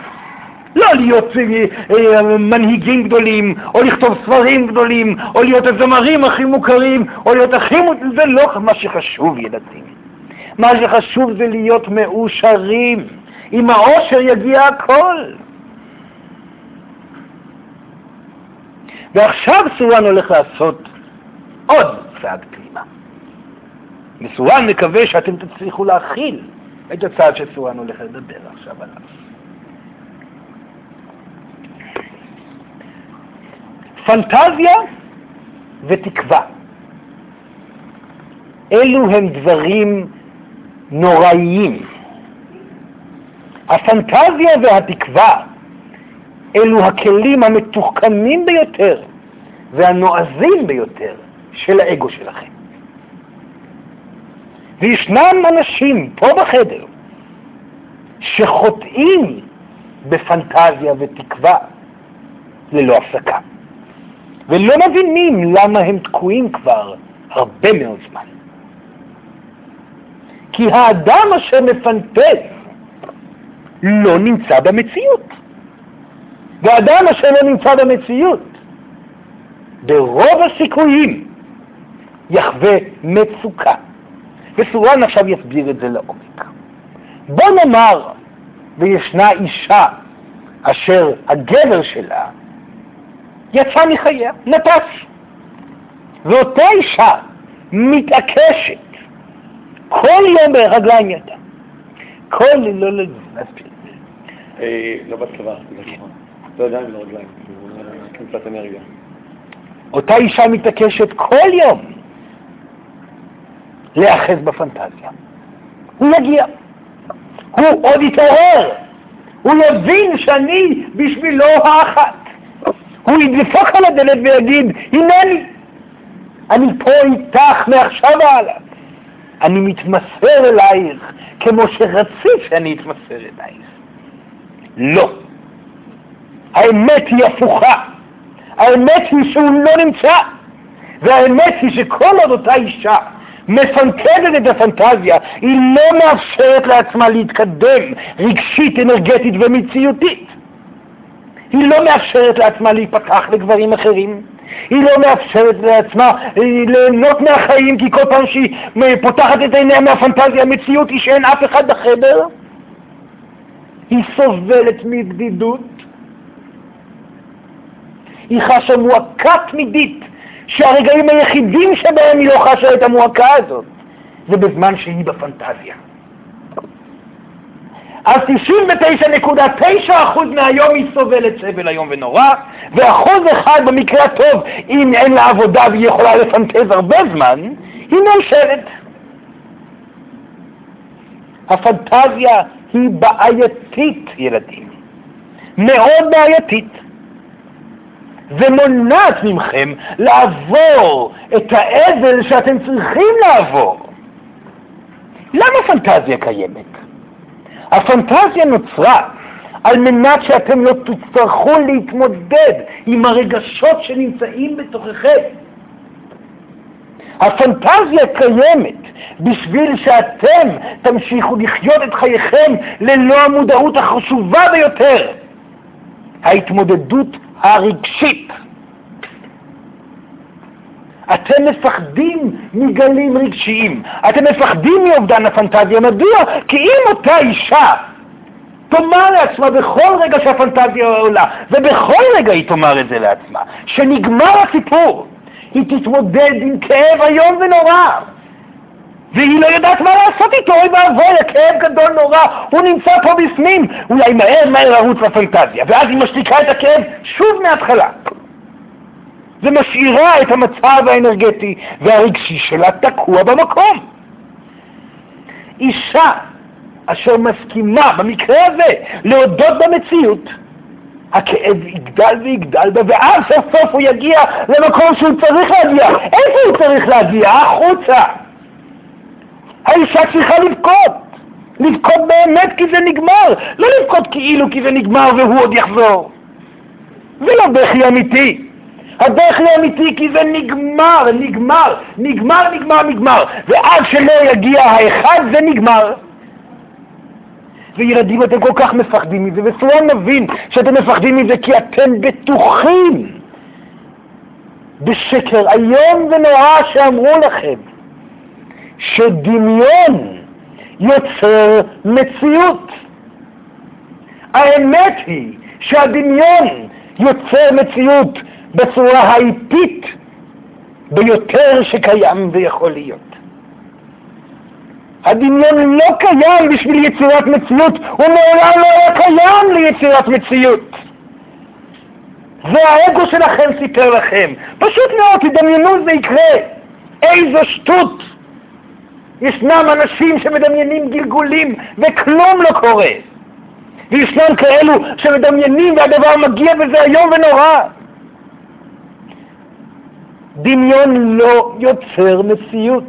לא להיות אה, אה, מנהיגים גדולים, או לכתוב ספרים גדולים, או להיות הזמרים הכי מוכרים, או להיות הכי מוכרים, זה לא מה שחשוב, ילדים. מה שחשוב זה להיות מאושרים. עם העושר יגיע הכל. ועכשיו סורן הולך לעשות עוד צעד פנימה. וסורן מקווה שאתם תצליחו להכיל את הצעד שסורן הולך לדבר עכשיו עליו. פנטזיה ותקווה. אלו הם דברים נוראיים. הפנטזיה והתקווה אלו הכלים המתוחכמים ביותר והנועזים ביותר של האגו שלכם. וישנם אנשים פה בחדר שחוטאים בפנטזיה ותקווה ללא הפסקה, ולא מבינים למה הם תקועים כבר הרבה מאוד זמן. כי האדם אשר מפנטז לא נמצא במציאות. ואדם אשר לא נמצא במציאות, ברוב הסיכויים יחווה מצוקה. וסורן עכשיו יסביר את זה לעומק. בוא נאמר, וישנה אישה אשר הגבר שלה יצא מחייה, נטש. ואותה אישה מתעקשת כל יום ברגליים ידה. כל לא להסביר. אה, לא בצבא, לא ידיים ולא רגליים, קצת אנרגיה. אותה אישה מתעקשת כל יום להיאחז בפנטזיה. הוא יגיע, הוא עוד יתעורר, הוא יבין שאני בשבילו האחת. הוא ידפוק על הדלת ויגיד, הנני, אני פה איתך מעכשיו והלאה. אני מתמסר אלייך כמו שרצית שאני אתמסר אלייך. לא. האמת היא הפוכה. האמת היא שהוא לא נמצא. והאמת היא שכל עוד אותה אישה מפנטזת את הפנטזיה, היא לא מאפשרת לעצמה להתקדם רגשית, אנרגטית ומציאותית. היא לא מאפשרת לעצמה להיפתח לגברים אחרים. היא לא מאפשרת לעצמה אה, ליהנות מהחיים, כי כל פעם שהיא פותחת את עיניה מהפנטזיה, המציאות היא שאין אף אחד בחדר. היא סובלת מבדידות, היא חשה מועקה תמידית, שהרגעים היחידים שבהם היא לא חשה את המועקה הזאת זה בזמן שהיא בפנטזיה. אז 99.9% מהיום היא סובלת סבל איום ונורא, ואחוז אחד במקרה הטוב, אם אין לה עבודה והיא יכולה לפנטז הרבה זמן, היא מאושרת. הפנטזיה היא בעייתית, ילדים. מאוד בעייתית. ומונעת מכם לעבור את האבל שאתם צריכים לעבור. למה פנטזיה קיימת? הפנטזיה נוצרה על מנת שאתם לא תצטרכו להתמודד עם הרגשות שנמצאים בתוככם. הפנטזיה קיימת בשביל שאתם תמשיכו לחיות את חייכם ללא המודעות החשובה ביותר, ההתמודדות הרגשית. אתם מפחדים מגלים רגשיים, אתם מפחדים מאובדן הפנטזיה. מדוע? כי אם אותה אישה תאמר לעצמה בכל רגע שהפנטזיה עולה, ובכל רגע היא תאמר את זה לעצמה, שנגמר הסיפור, היא תתמודד עם כאב איום ונורא. והיא לא יודעת מה לעשות איתו, אוי ואבוי, הכאב גדול נורא, הוא נמצא פה בפנים, אולי מהר מהר לרוץ לפנטזיה, ואז היא משתיקה את הכאב שוב מההתחלה. ומשאירה את המצב האנרגטי והרגשי שלה תקוע במקום. אישה אשר מסכימה, במקרה הזה, להודות במציאות, הכאב יגדל ויגדל בה, ואז סוף סוף הוא יגיע למקום שהוא צריך להגיע. איפה הוא צריך להגיע? החוצה. האישה צריכה לבכות. לבכות באמת כי זה נגמר, לא לבכות כאילו כי זה נגמר והוא עוד יחזור. זה לא בכי אמיתי. הבכי אמיתי כי זה נגמר, נגמר, נגמר, נגמר, נגמר. ועד שלא יגיע האחד זה נגמר. וילדים, אתם כל כך מפחדים מזה, וסלון נבין שאתם מפחדים מזה כי אתם בטוחים בשקר איום ונורא שאמרו לכם, שדמיון יוצר מציאות. האמת היא שהדמיון יוצר מציאות בצורה האיטית ביותר שקיים ויכול להיות. הדמיון לא קיים בשביל יצירת מציאות, הוא מעולם לא היה קיים ליצירת מציאות. זה האגו שלכם סיפר לכם. פשוט מאוד, תדמיינו זה יקרה. איזו שטות. ישנם אנשים שמדמיינים גלגולים וכלום לא קורה. וישנם כאלו שמדמיינים והדבר מגיע וזה איום ונורא. דמיון לא יוצר מציאות.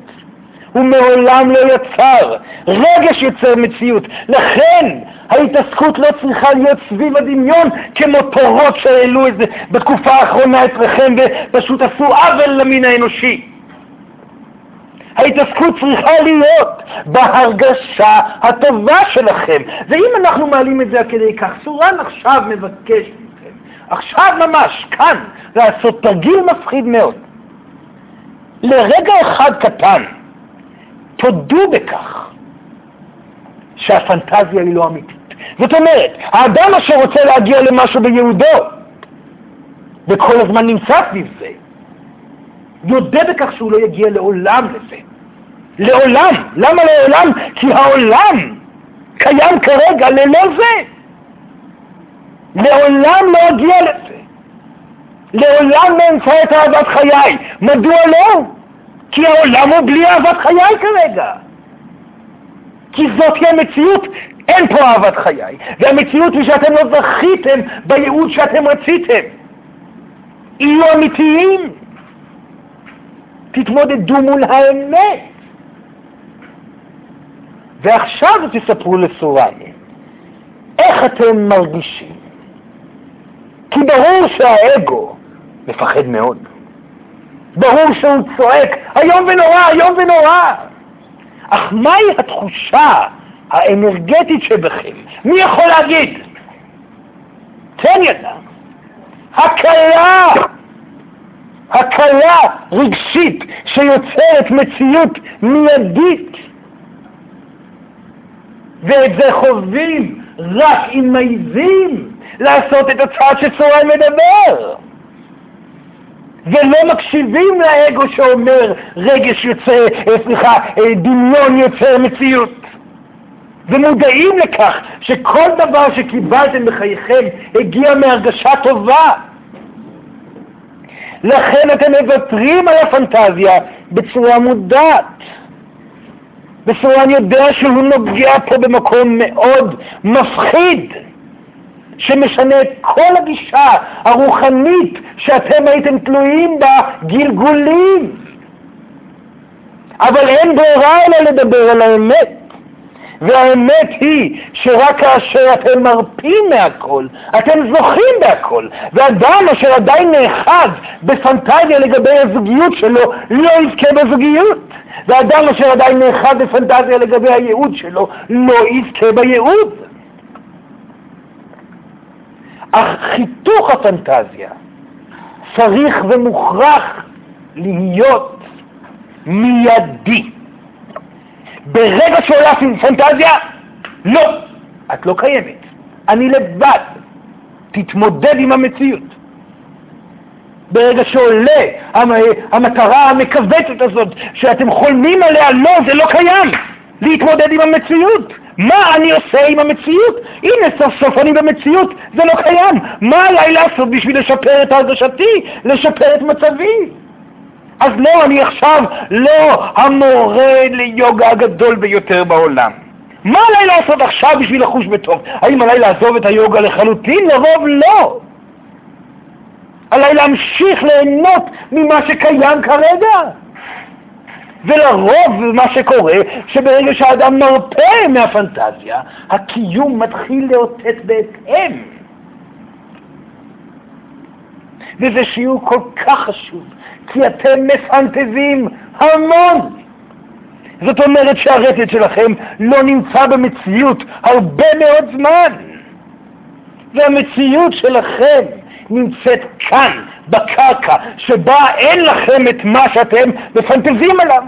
הוא מעולם לא יצר. רגש יוצר מציאות. לכן ההתעסקות לא צריכה להיות סביב הדמיון כמו תורות שהעלו את זה בתקופה האחרונה אצלכם ופשוט עשו עוול למין האנושי. ההתעסקות צריכה להיות בהרגשה הטובה שלכם. ואם אנחנו מעלים את זה כדי כך, סורן עכשיו מבקש מכם, עכשיו ממש, כאן, לעשות תרגיל מפחיד מאוד. לרגע אחד קטן, תודו בכך שהפנטזיה היא לא אמיתית. זאת אומרת, האדם אשר רוצה להגיע למשהו ביהודו, וכל הזמן נמצא סביב זה, יודה בכך שהוא לא יגיע לעולם לזה. לעולם. למה לעולם? כי העולם קיים כרגע ללא זה. לעולם לא אגיע לזה. לעולם לא אמצא את אהבת חיי. מדוע לא? כי העולם הוא בלי אהבת חיי כרגע. כי זאת היא המציאות, אין פה אהבת חיי. והמציאות היא שאתם לא זכיתם בייעוד שאתם רציתם. יהיו אמיתיים. תתמודדו מול האמת. ועכשיו תספרו לסורני, איך אתם מרגישים? כי ברור שהאגו מפחד מאוד. ברור שהוא צועק, איום ונורא, איום ונורא. אך מהי התחושה האנרגטית שבכם? מי יכול להגיד? תן ידה. הקלה, הקלה רגשית שיוצרת מציאות מיידית. ואת זה חווים רק אם מעיזים לעשות את הצעד שצורן מדבר. ולא מקשיבים לאגו שאומר רגש יוצא, אה, סליחה, אה, דמיון יוצר מציאות. ומודעים לכך שכל דבר שקיבלתם בחייכם הגיע מהרגשה טובה. לכן אתם מוותרים על הפנטזיה בצורה מודעת. וסורן יודע שהוא נוגע פה במקום מאוד מפחיד. שמשנה את כל הגישה הרוחנית שאתם הייתם תלויים בה גלגולים. אבל אין ברירה אלא לדבר על האמת. והאמת היא שרק כאשר אתם מרפים מהכל, אתם זוכים בהכל. ואדם אשר עדיין נאחז בפנטזיה לגבי הזוגיות שלו, לא יזכה בזוגיות. ואדם אשר עדיין נאחז בפנטזיה לגבי הייעוד שלו, לא יזכה בייעוד. אך חיתוך הפנטזיה צריך ומוכרח להיות מיידי. ברגע שעולה פנטזיה, לא, את לא קיימת. אני לבד. תתמודד עם המציאות. ברגע שעולה המטרה המכווצת הזאת, שאתם חולמים עליה, לא, זה לא קיים. להתמודד עם המציאות. מה אני עושה עם המציאות? הנה, סוף סוף אני במציאות, זה לא קיים. מה עליי לעשות בשביל לשפר את הרגשתי, לשפר את מצבי? אז לא, אני עכשיו לא המורה ליוגה הגדול ביותר בעולם. מה עליי לעשות עכשיו בשביל לחוש בטוב? האם עליי לעזוב את היוגה לחלוטין? לרוב לא. עליי להמשיך ליהנות ממה שקיים כרגע. ולרוב מה שקורה, שברגע שהאדם מרפה מהפנטזיה, הקיום מתחיל לאותת בהתאם. וזה שיעור כל כך חשוב, כי אתם מפנטזים המון. זאת אומרת שהרטט שלכם לא נמצא במציאות הרבה מאוד זמן. והמציאות שלכם נמצאת כאן, בקרקע, שבה אין לכם את מה שאתם מפנטזים עליו.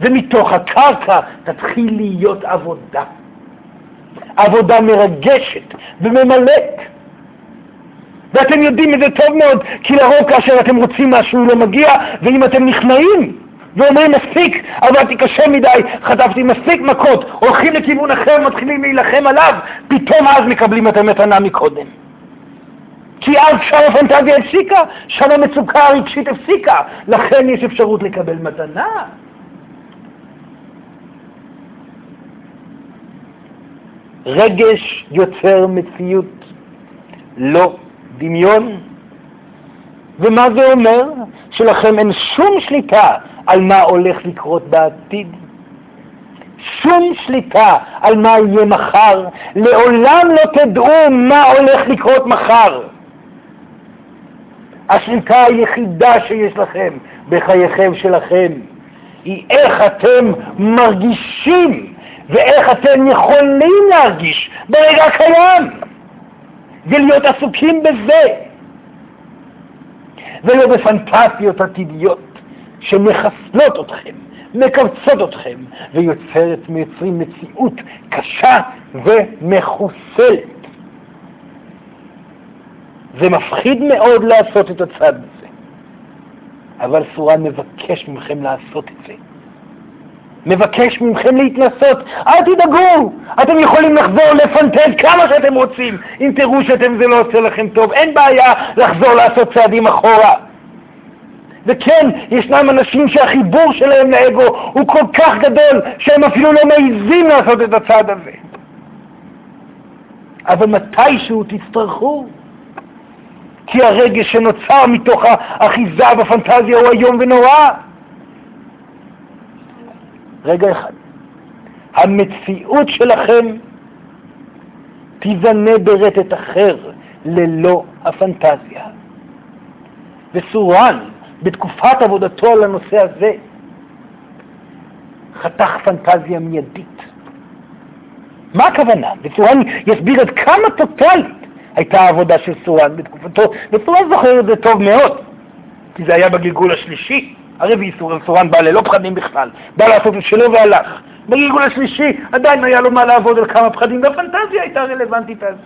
ומתוך הקרקע תתחיל להיות עבודה. עבודה מרגשת וממלאת. ואתם יודעים את זה טוב מאוד, כי לרוב כאשר אתם רוצים משהו לא מגיע, ואם אתם נכנעים ואומרים מספיק, עבדתי קשה מדי, חטפתי מספיק מכות, הולכים לכיוון אחר, מתחילים להילחם עליו, פתאום אז מקבלים את המתנה מקודם. כי אז שם הפנטזיה הפסיקה, שם המצוקה הרגשית הפסיקה, לכן יש אפשרות לקבל מתנה. רגש יוצר מציאות, לא דמיון. ומה זה אומר? שלכם אין שום שליטה על מה הולך לקרות בעתיד. שום שליטה על מה יהיה מחר. לעולם לא תדעו מה הולך לקרות מחר. השליטה היחידה שיש לכם בחייכם שלכם היא איך אתם מרגישים ואיך אתם יכולים להרגיש ברגע הקיים ולהיות עסוקים בזה ולא בפנטזיות עתידיות שמחסלות אתכם, מקבצות אתכם ויוצרת, מייצרים מציאות קשה ומחוסלת. זה מפחיד מאוד לעשות את הצד הזה, אבל סורן מבקש מכם לעשות את זה. מבקש מכם להתנסות, אל תדאגו, אתם יכולים לחזור לפנטז כמה שאתם רוצים, אם תראו שאתם זה לא עושה לכם טוב, אין בעיה לחזור לעשות צעדים אחורה. וכן, ישנם אנשים שהחיבור שלהם לאגו הוא כל כך גדול שהם אפילו לא מעיזים לעשות את הצעד הזה. אבל מתישהו תצטרכו, כי הרגש שנוצר מתוך האחיזה בפנטזיה הוא איום ונורא. רגע אחד, המציאות שלכם תיבנה ברטט אחר ללא הפנטזיה. וסורן, בתקופת עבודתו על הנושא הזה, חתך פנטזיה מיידית. מה הכוונה? וסורן יסביר עד כמה טוטאלית הייתה העבודה של סורן בתקופתו, וסורן זוכר את זה טוב מאוד, כי זה היה בגלגול השלישי. הרביעי סורן בא ללא פחדים בכלל, בא לעשות את שלו והלך. בגלגול השלישי עדיין היה לו מה לעבוד על כמה פחדים, והפנטזיה הייתה רלוונטית אז.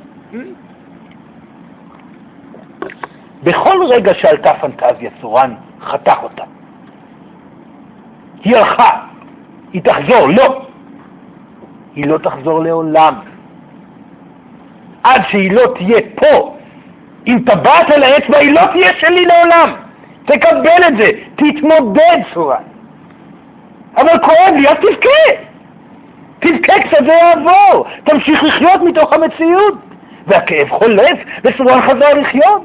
בכל רגע שעלתה פנטזיה, סורן חתך אותה. היא הלכה, היא תחזור, לא. היא לא תחזור לעולם. עד שהיא לא תהיה פה, עם טבעת על האצבע, היא לא תהיה שלי לעולם. תקבל את זה, תתמודד, סורן. אבל כואב לי, אז תבכה. תבכה קצת, זה יעבור. תמשיך לחיות מתוך המציאות. והכאב חולף, וסורן חזר לחיות.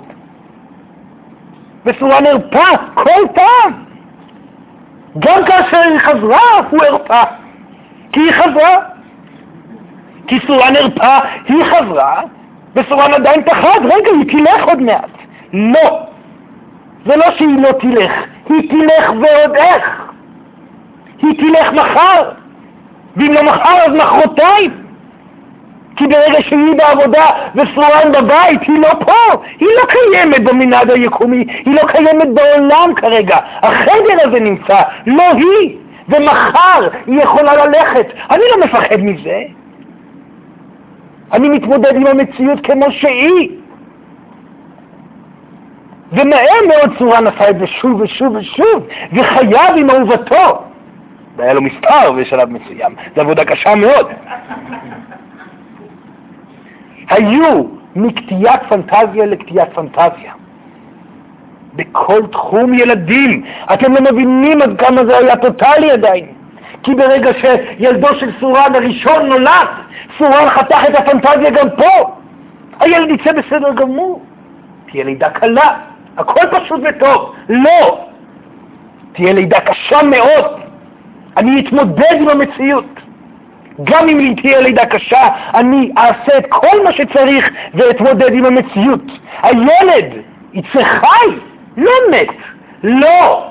וסורן הרפה כל פעם. גם כאשר היא חזרה, הוא הרפה. כי היא חזרה. כי סורן הרפה, היא חזרה, וסורן עדיין פחד, רגע, היא תלך עוד מעט. לא. זה לא שהיא לא תלך, היא תלך ועוד איך. היא תלך מחר, ואם לא מחר אז מחרתיים. כי ברגע שהיא בעבודה וסורן בבית, היא לא פה, היא לא קיימת במנהג היקומי, היא לא קיימת בעולם כרגע. החדר הזה נמצא, לא היא. ומחר היא יכולה ללכת. אני לא מפחד מזה. אני מתמודד עם המציאות כמו שהיא. ומהר מאוד צורה נפל את זה שוב ושוב ושוב, וחייב עם אהובתו. והיה לו מספר בשלב מסוים, זו עבודה קשה מאוד. היו מקטיעת פנטזיה לקטיעת פנטזיה. בכל תחום ילדים. אתם לא מבינים עד כמה זה היה טוטאלי עדיין. כי ברגע שילדו של סורן הראשון נולד, סורן חתך את הפנטזיה גם פה. הילד יצא בסדר גמור. תהיה לידה קלה, הכל פשוט וטוב. לא! תהיה לידה קשה מאוד. אני אתמודד עם המציאות. גם אם תהיה לידה קשה, אני אעשה את כל מה שצריך ואתמודד עם המציאות. הילד יצא חי, לא מת, לא.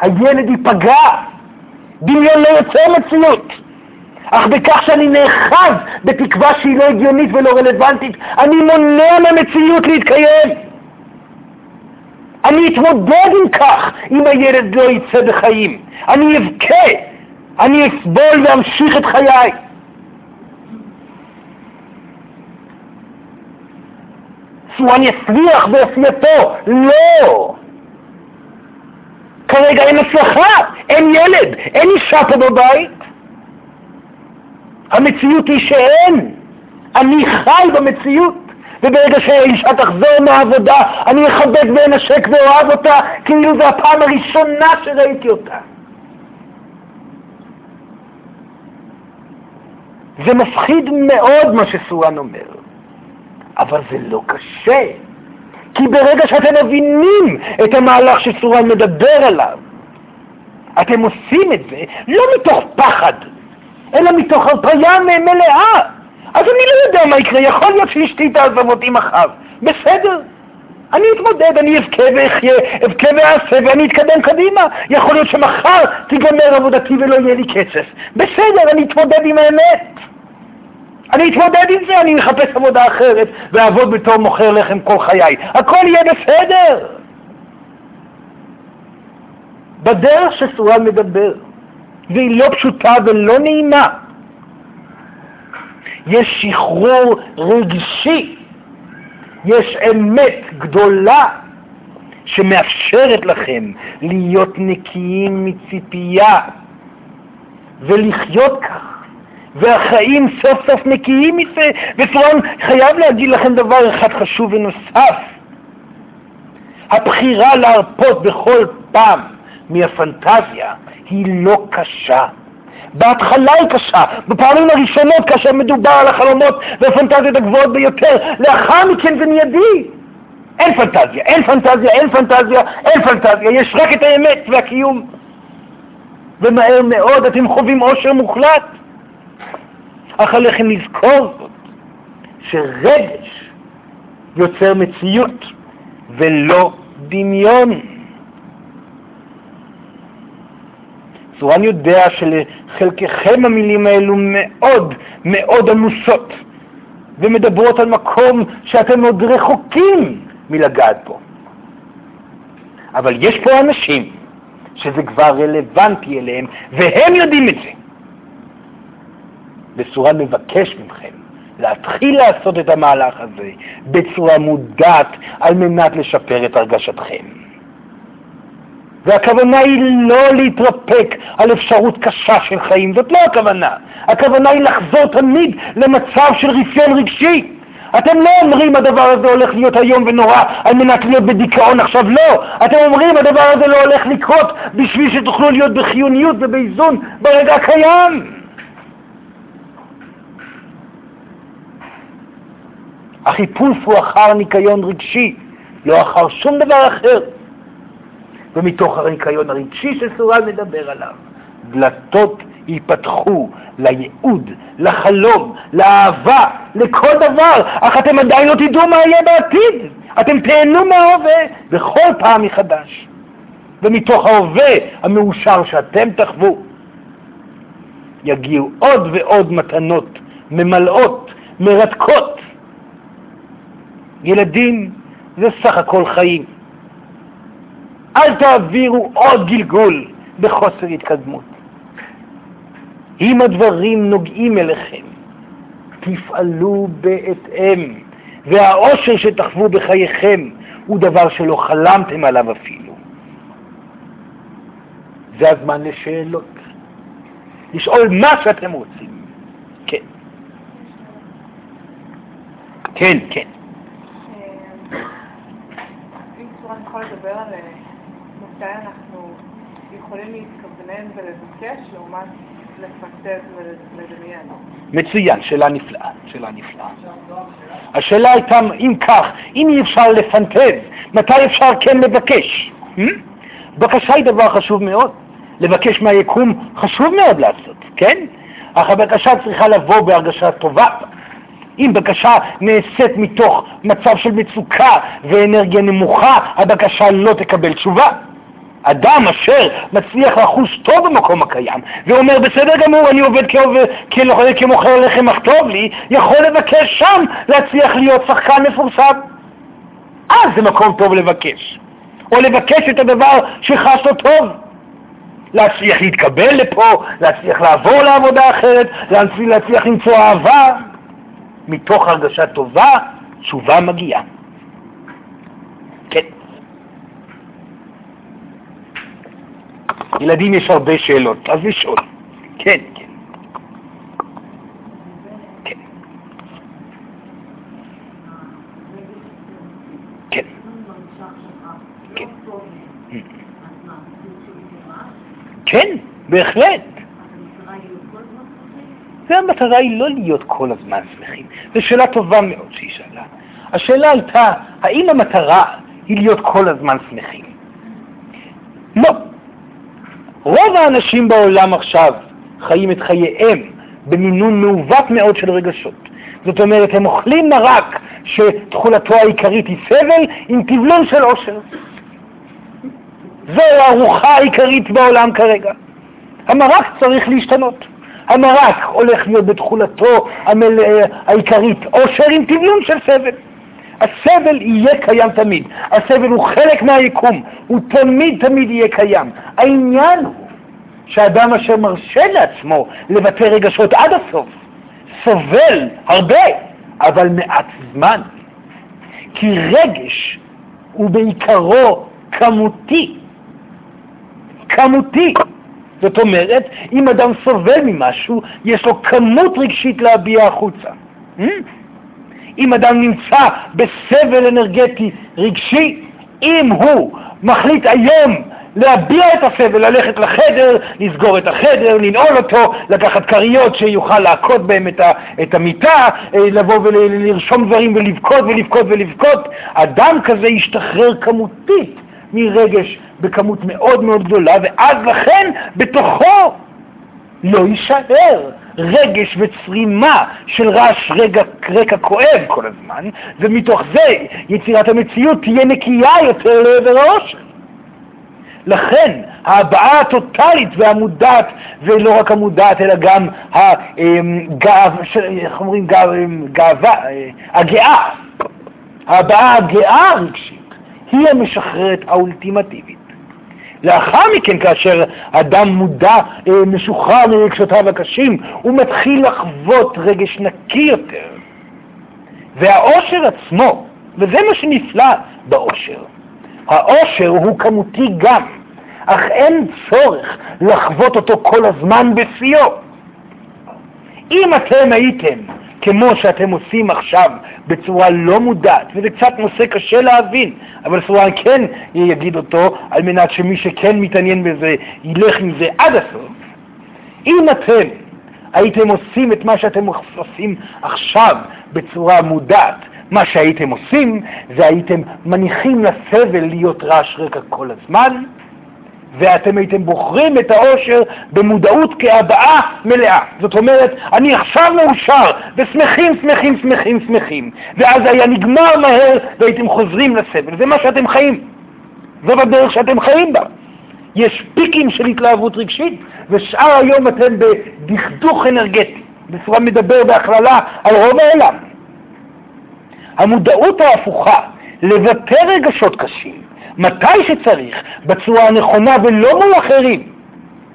הילד ייפגע. דמיון לא יוצר מציאות. אך בכך שאני נאחז בתקווה שהיא לא הגיונית ולא רלוונטית, אני מונע מהמציאות להתקיים. אני אתמודד עם כך אם הילד לא יצא בחיים. אני אבכה, אני אסבול ואמשיך את חיי. סואן יצליח בעשייתו. לא! כרגע אין הצלחה, אין ילד, אין אישה פה בבית. המציאות היא שאין. אני חי במציאות. וברגע שהאישה תחזור מהעבודה, אני אחבק ואנשק ואוהב אותה, כאילו זו הפעם הראשונה שראיתי אותה. זה מפחיד מאוד מה שסואן אומר, אבל זה לא קשה, כי ברגע שאתם מבינים את המהלך שסואן מדבר עליו, אתם עושים את זה לא מתוך פחד, אלא מתוך הרפאיה מלאה. אז אני לא יודע מה יקרה, יכול להיות שאשתי תעזוב אותי מחר. בסדר, אני אתמודד, אני אבכה ואחיה, אבכה ואעשה ואני אתקדם קדימה. יכול להיות שמחר תיגמר עבודתי ולא יהיה לי כסף. בסדר, אני אתמודד עם האמת. אני אתמודד עם זה, אני מחפש עבודה אחרת ואעבוד בתור מוכר לחם כל חיי. הכל יהיה בסדר. בדרך שסורל מדבר, והיא לא פשוטה ולא נעימה, יש שחרור רגשי, יש אמת גדולה שמאפשרת לכם להיות נקיים מציפייה ולחיות כך. והחיים סוף סוף נקיים מזה. וסורן חייב להגיד לכם דבר אחד חשוב ונוסף. הבחירה להרפות בכל פעם מהפנטזיה היא לא קשה. בהתחלה היא קשה, בפעמים הראשונות כאשר מדובר על החלומות והפנטזיות הגבוהות ביותר, לאחר מכן זה מיידי. אין פנטזיה, אין פנטזיה, אין פנטזיה, אין פנטזיה, יש רק את האמת והקיום. ומהר מאוד אתם חווים עושר מוחלט. אך עליכם לזכור זאת, שרגש יוצר מציאות ולא דמיון. צורן יודע שלחלקכם המילים האלו מאוד מאוד עמוסות ומדברות על מקום שאתם עוד רחוקים מלגעת בו. אבל יש פה אנשים שזה כבר רלוונטי אליהם והם יודעים את זה. בצורה מבקש מכם להתחיל לעשות את המהלך הזה בצורה מודעת על מנת לשפר את הרגשתכם. והכוונה היא לא להתרפק על אפשרות קשה של חיים, זאת לא הכוונה. הכוונה היא לחזור תמיד למצב של רפיון רגשי. אתם לא אומרים הדבר הזה הולך להיות איום ונורא על מנת להיות בדיכאון עכשיו, לא. אתם אומרים הדבר הזה לא הולך לקרות בשביל שתוכלו להיות בחיוניות ובאיזון ברגע הקיים. החיפוש הוא אחר ניקיון רגשי, לא אחר שום דבר אחר. ומתוך הניקיון הרגשי שסורל מדבר עליו, דלתות ייפתחו לייעוד, לחלום, לאהבה, לכל דבר, אך אתם עדיין לא תדעו מה יהיה בעתיד. אתם תהנו מההווה בכל פעם מחדש. ומתוך ההווה המאושר שאתם תחוו, יגיעו עוד ועוד מתנות ממלאות, מרתקות. ילדים זה סך הכל חיים. אל תעבירו עוד גלגול בחוסר התקדמות. אם הדברים נוגעים אליכם, תפעלו בהתאם, והאושר שתחוו בחייכם הוא דבר שלא חלמתם עליו אפילו. זה הזמן לשאלות. לשאול מה שאתם רוצים. כן. כן, כן. אם צורה יכול לדבר על אה, מתי אנחנו יכולים להתכוונן ולבקש לעומת לפנטז ולדמיין. מצוין, שאלה נפלאה, שאלה נפלאה. השאלה הייתה, אם כך, אם אי אפשר לפנטז, מתי אפשר כן לבקש? Hmm? בקשה היא דבר חשוב מאוד. לבקש מהיקום חשוב מאוד לעשות, כן? אך הבקשה צריכה לבוא בהרגשה טובה. אם בקשה נעשית מתוך מצב של מצוקה ואנרגיה נמוכה, הבקשה לא תקבל תשובה. אדם אשר מצליח לחוש טוב במקום הקיים ואומר בסדר גמור אני עובד כעובד, כמוכר לחם אך טוב לי, יכול לבקש שם להצליח להיות שחקן מפורסם. אז זה מקום טוב לבקש. או לבקש את הדבר שחש לו טוב. להצליח להתקבל לפה, להצליח לעבור לעבודה אחרת, להצליח, להצליח למצוא אהבה. מתוך הרגשה טובה, תשובה מגיעה. כן. ילדים יש הרבה שאלות, אז לשאול. כן, כן. כן. כן. כן. כן, בהחלט. והמטרה היא לא להיות כל הזמן שמחים. זו שאלה טובה מאוד שהיא שאלה. השאלה הייתה, האם המטרה היא להיות כל הזמן שמחים? לא. רוב האנשים בעולם עכשיו חיים את חייהם במינון מעוות מאוד של רגשות. זאת אומרת, הם אוכלים מרק שתכולתו העיקרית היא סבל עם טבלון של עושר. זו הארוחה העיקרית בעולם כרגע. המרק צריך להשתנות. המרק הולך להיות בתכולתו המל... העיקרית עושר עם טבלון של סבל. הסבל יהיה קיים תמיד. הסבל הוא חלק מהיקום, הוא תמיד תמיד יהיה קיים. העניין הוא שאדם אשר מרשה לעצמו לבטא רגשות עד הסוף, סובל הרבה, אבל מעט זמן. כי רגש הוא בעיקרו כמותי. כמותי. זאת אומרת, אם אדם סובל ממשהו, יש לו כמות רגשית להביע החוצה. Hmm? אם אדם נמצא בסבל אנרגטי רגשי, אם הוא מחליט היום להביע את הסבל, ללכת לחדר, לסגור את החדר, לנעול אותו, לקחת כריות שיוכל להכות בהם את, ה, את המיטה, אה, לבוא ולרשום דברים ולבכות ולבכות ולבכות, אדם כזה ישתחרר כמותית מרגש בכמות מאוד מאוד גדולה, ואז לכן בתוכו לא יישאר רגש וצרימה של רעש רגע, רקע כואב כל הזמן, ומתוך זה יצירת המציאות תהיה נקייה יותר לעבר העושר. לכן ההבעה הטוטלית והמודעת, ולא רק המודעת אלא גם הגאווה, איך אומרים, גאווה, הגאה, ההבעה הגאה הרגשית, היא המשחררת האולטימטיבית. לאחר מכן, כאשר אדם מודע, אה, משוחרר מרגשותיו הקשים, הוא מתחיל לחוות רגש נקי יותר. והאושר עצמו, וזה מה שנפלא באושר, האושר הוא כמותי גם, אך אין צורך לחוות אותו כל הזמן בשיאו. אם אתם הייתם כמו שאתם עושים עכשיו בצורה לא מודעת, וזה קצת נושא קשה להבין, אבל סורן כן יגיד אותו, על מנת שמי שכן מתעניין בזה ילך עם זה עד הסוף. אם אתם הייתם עושים את מה שאתם עושים עכשיו בצורה מודעת, מה שהייתם עושים זה הייתם מניחים לסבל להיות רעש רקע כל הזמן, ואתם הייתם בוחרים את האושר במודעות כהבעה מלאה. זאת אומרת, אני עכשיו מאושר, ושמחים, שמחים, שמחים, שמחים. ואז היה נגמר מהר, והייתם חוזרים לסבל. זה מה שאתם חיים. זאת הדרך שאתם חיים בה. יש פיקים של התלהבות רגשית, ושאר היום אתם בדכדוך אנרגטי. בצורה מדבר בהכללה על רוב העולם. המודעות ההפוכה לבטא רגשות קשים, מתי שצריך, בצורה הנכונה ולא מול אחרים,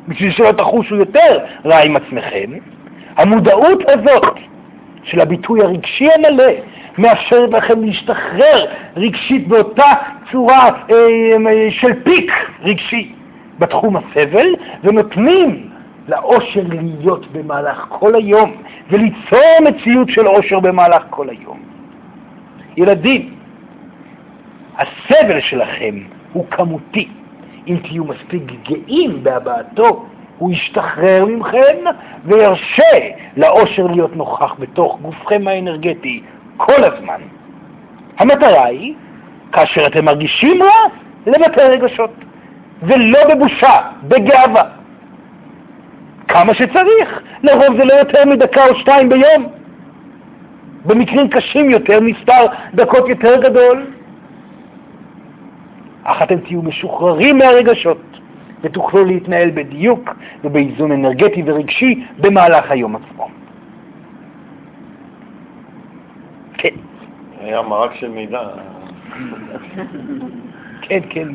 בשביל שלא תחושו יותר רע עם עצמכם, המודעות הזאת של הביטוי הרגשי המלא מאפשרת לכם להשתחרר רגשית באותה צורה אה, של פיק רגשי בתחום הסבל, ונותנים לאושר להיות במהלך כל היום, וליצור מציאות של אושר במהלך כל היום. ילדים, הסבל שלכם הוא כמותי. אם תהיו מספיק גאים בהבעתו, הוא ישתחרר ממכם וירשה לאושר להיות נוכח בתוך גופכם האנרגטי כל הזמן. המטרה היא, כאשר אתם מרגישים רע, לבטא רגשות, ולא בבושה, בגאווה. כמה שצריך, לרוב זה לא יותר מדקה או שתיים ביום. במקרים קשים יותר, מספר דקות יותר גדול. אך אתם תהיו משוחררים מהרגשות ותוכלו להתנהל בדיוק ובאיזון אנרגטי ורגשי במהלך היום עצמו. כן. היה מרק של מידע. כן, כן.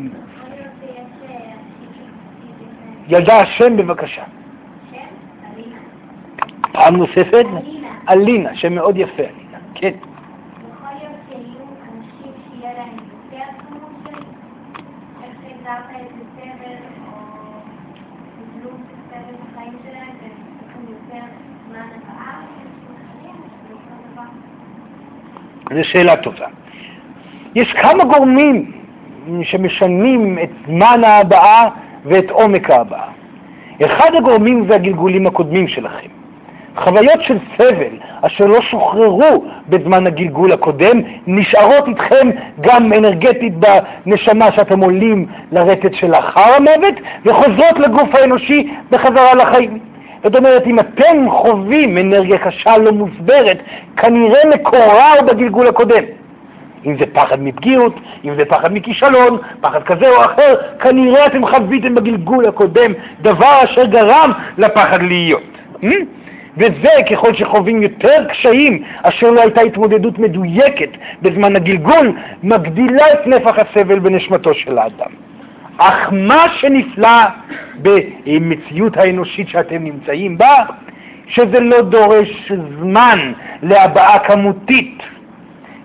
ילדה השם בבקשה. פעם נוספת? אלינה, שם מאוד יפה, אלינה. כן. יכול להיות שיהיו אנשים שיהיה להם יותר כמות של איך שהגדרת את זה סבל, או קיבלו סבל בחיים שלהם, והם צריכים יותר זמן הבאה, זה אותו דבר. זו שאלה טובה. יש כמה גורמים שמשנים את זמן ההבעה ואת עומק ההבעה. אחד הגורמים זה הגלגולים הקודמים שלכם. חוויות של סבל אשר לא שוחררו בזמן הגלגול הקודם נשארות איתכם גם אנרגטית בנשמה שאתם עולים לרטט שלאחר המוות וחוזרות לגוף האנושי בחזרה לחיים. זאת אומרת, אם אתם חווים אנרגיה קשה לא מוסברת, כנראה מקורה הוא בגלגול הקודם. אם זה פחד מפגיעות, אם זה פחד מכישלון, פחד כזה או אחר, כנראה אתם חוויתם בגלגול הקודם דבר אשר גרם לפחד להיות. Hmm? וזה ככל שחווים יותר קשיים אשר לא הייתה התמודדות מדויקת בזמן הגלגול, מגדילה את נפח הסבל בנשמתו של האדם. אך מה שנפלא במציאות האנושית שאתם נמצאים בה, שזה לא דורש זמן להבעה כמותית.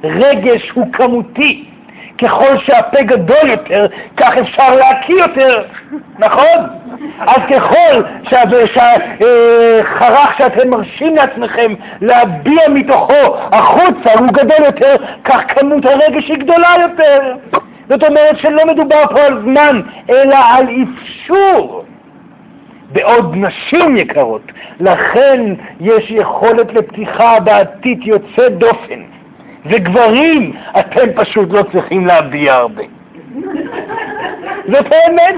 רגש הוא כמותי. ככל שהפה גדול יותר, כך אפשר להקיא יותר, נכון? אז ככל שהחרך שאתם מרשים לעצמכם להביע מתוכו החוצה הוא גדול יותר, כך כמות הרגש היא גדולה יותר. זאת אומרת שלא מדובר פה על זמן, אלא על אפשור. בעוד נשים יקרות, לכן יש יכולת לפתיחה בעתית יוצאת דופן. וגברים, אתם פשוט לא צריכים להביע הרבה. זאת האמת.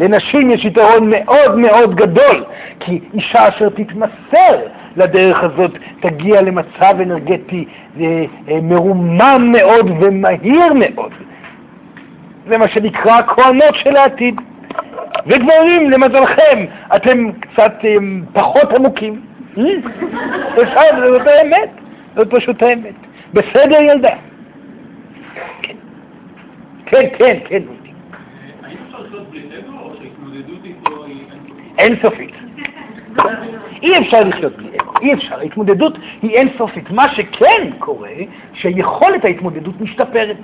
לנשים יש יתרון מאוד מאוד גדול, כי אישה אשר תתמסר לדרך הזאת תגיע למצב אנרגטי אה, מרומם מאוד ומהיר מאוד. זה מה שנקרא הכהנות של העתיד. וגברים, למזלכם, אתם קצת אה, פחות עמוקים. בסדר, זאת האמת. זאת פשוט האמת. בסדר, ילדה? כן. כן, כן, כן. האם אפשר אי אפשר לחיות בלי אגו, אי אפשר. ההתמודדות היא אינסופית. מה שכן קורה, שיכולת ההתמודדות משתפרת.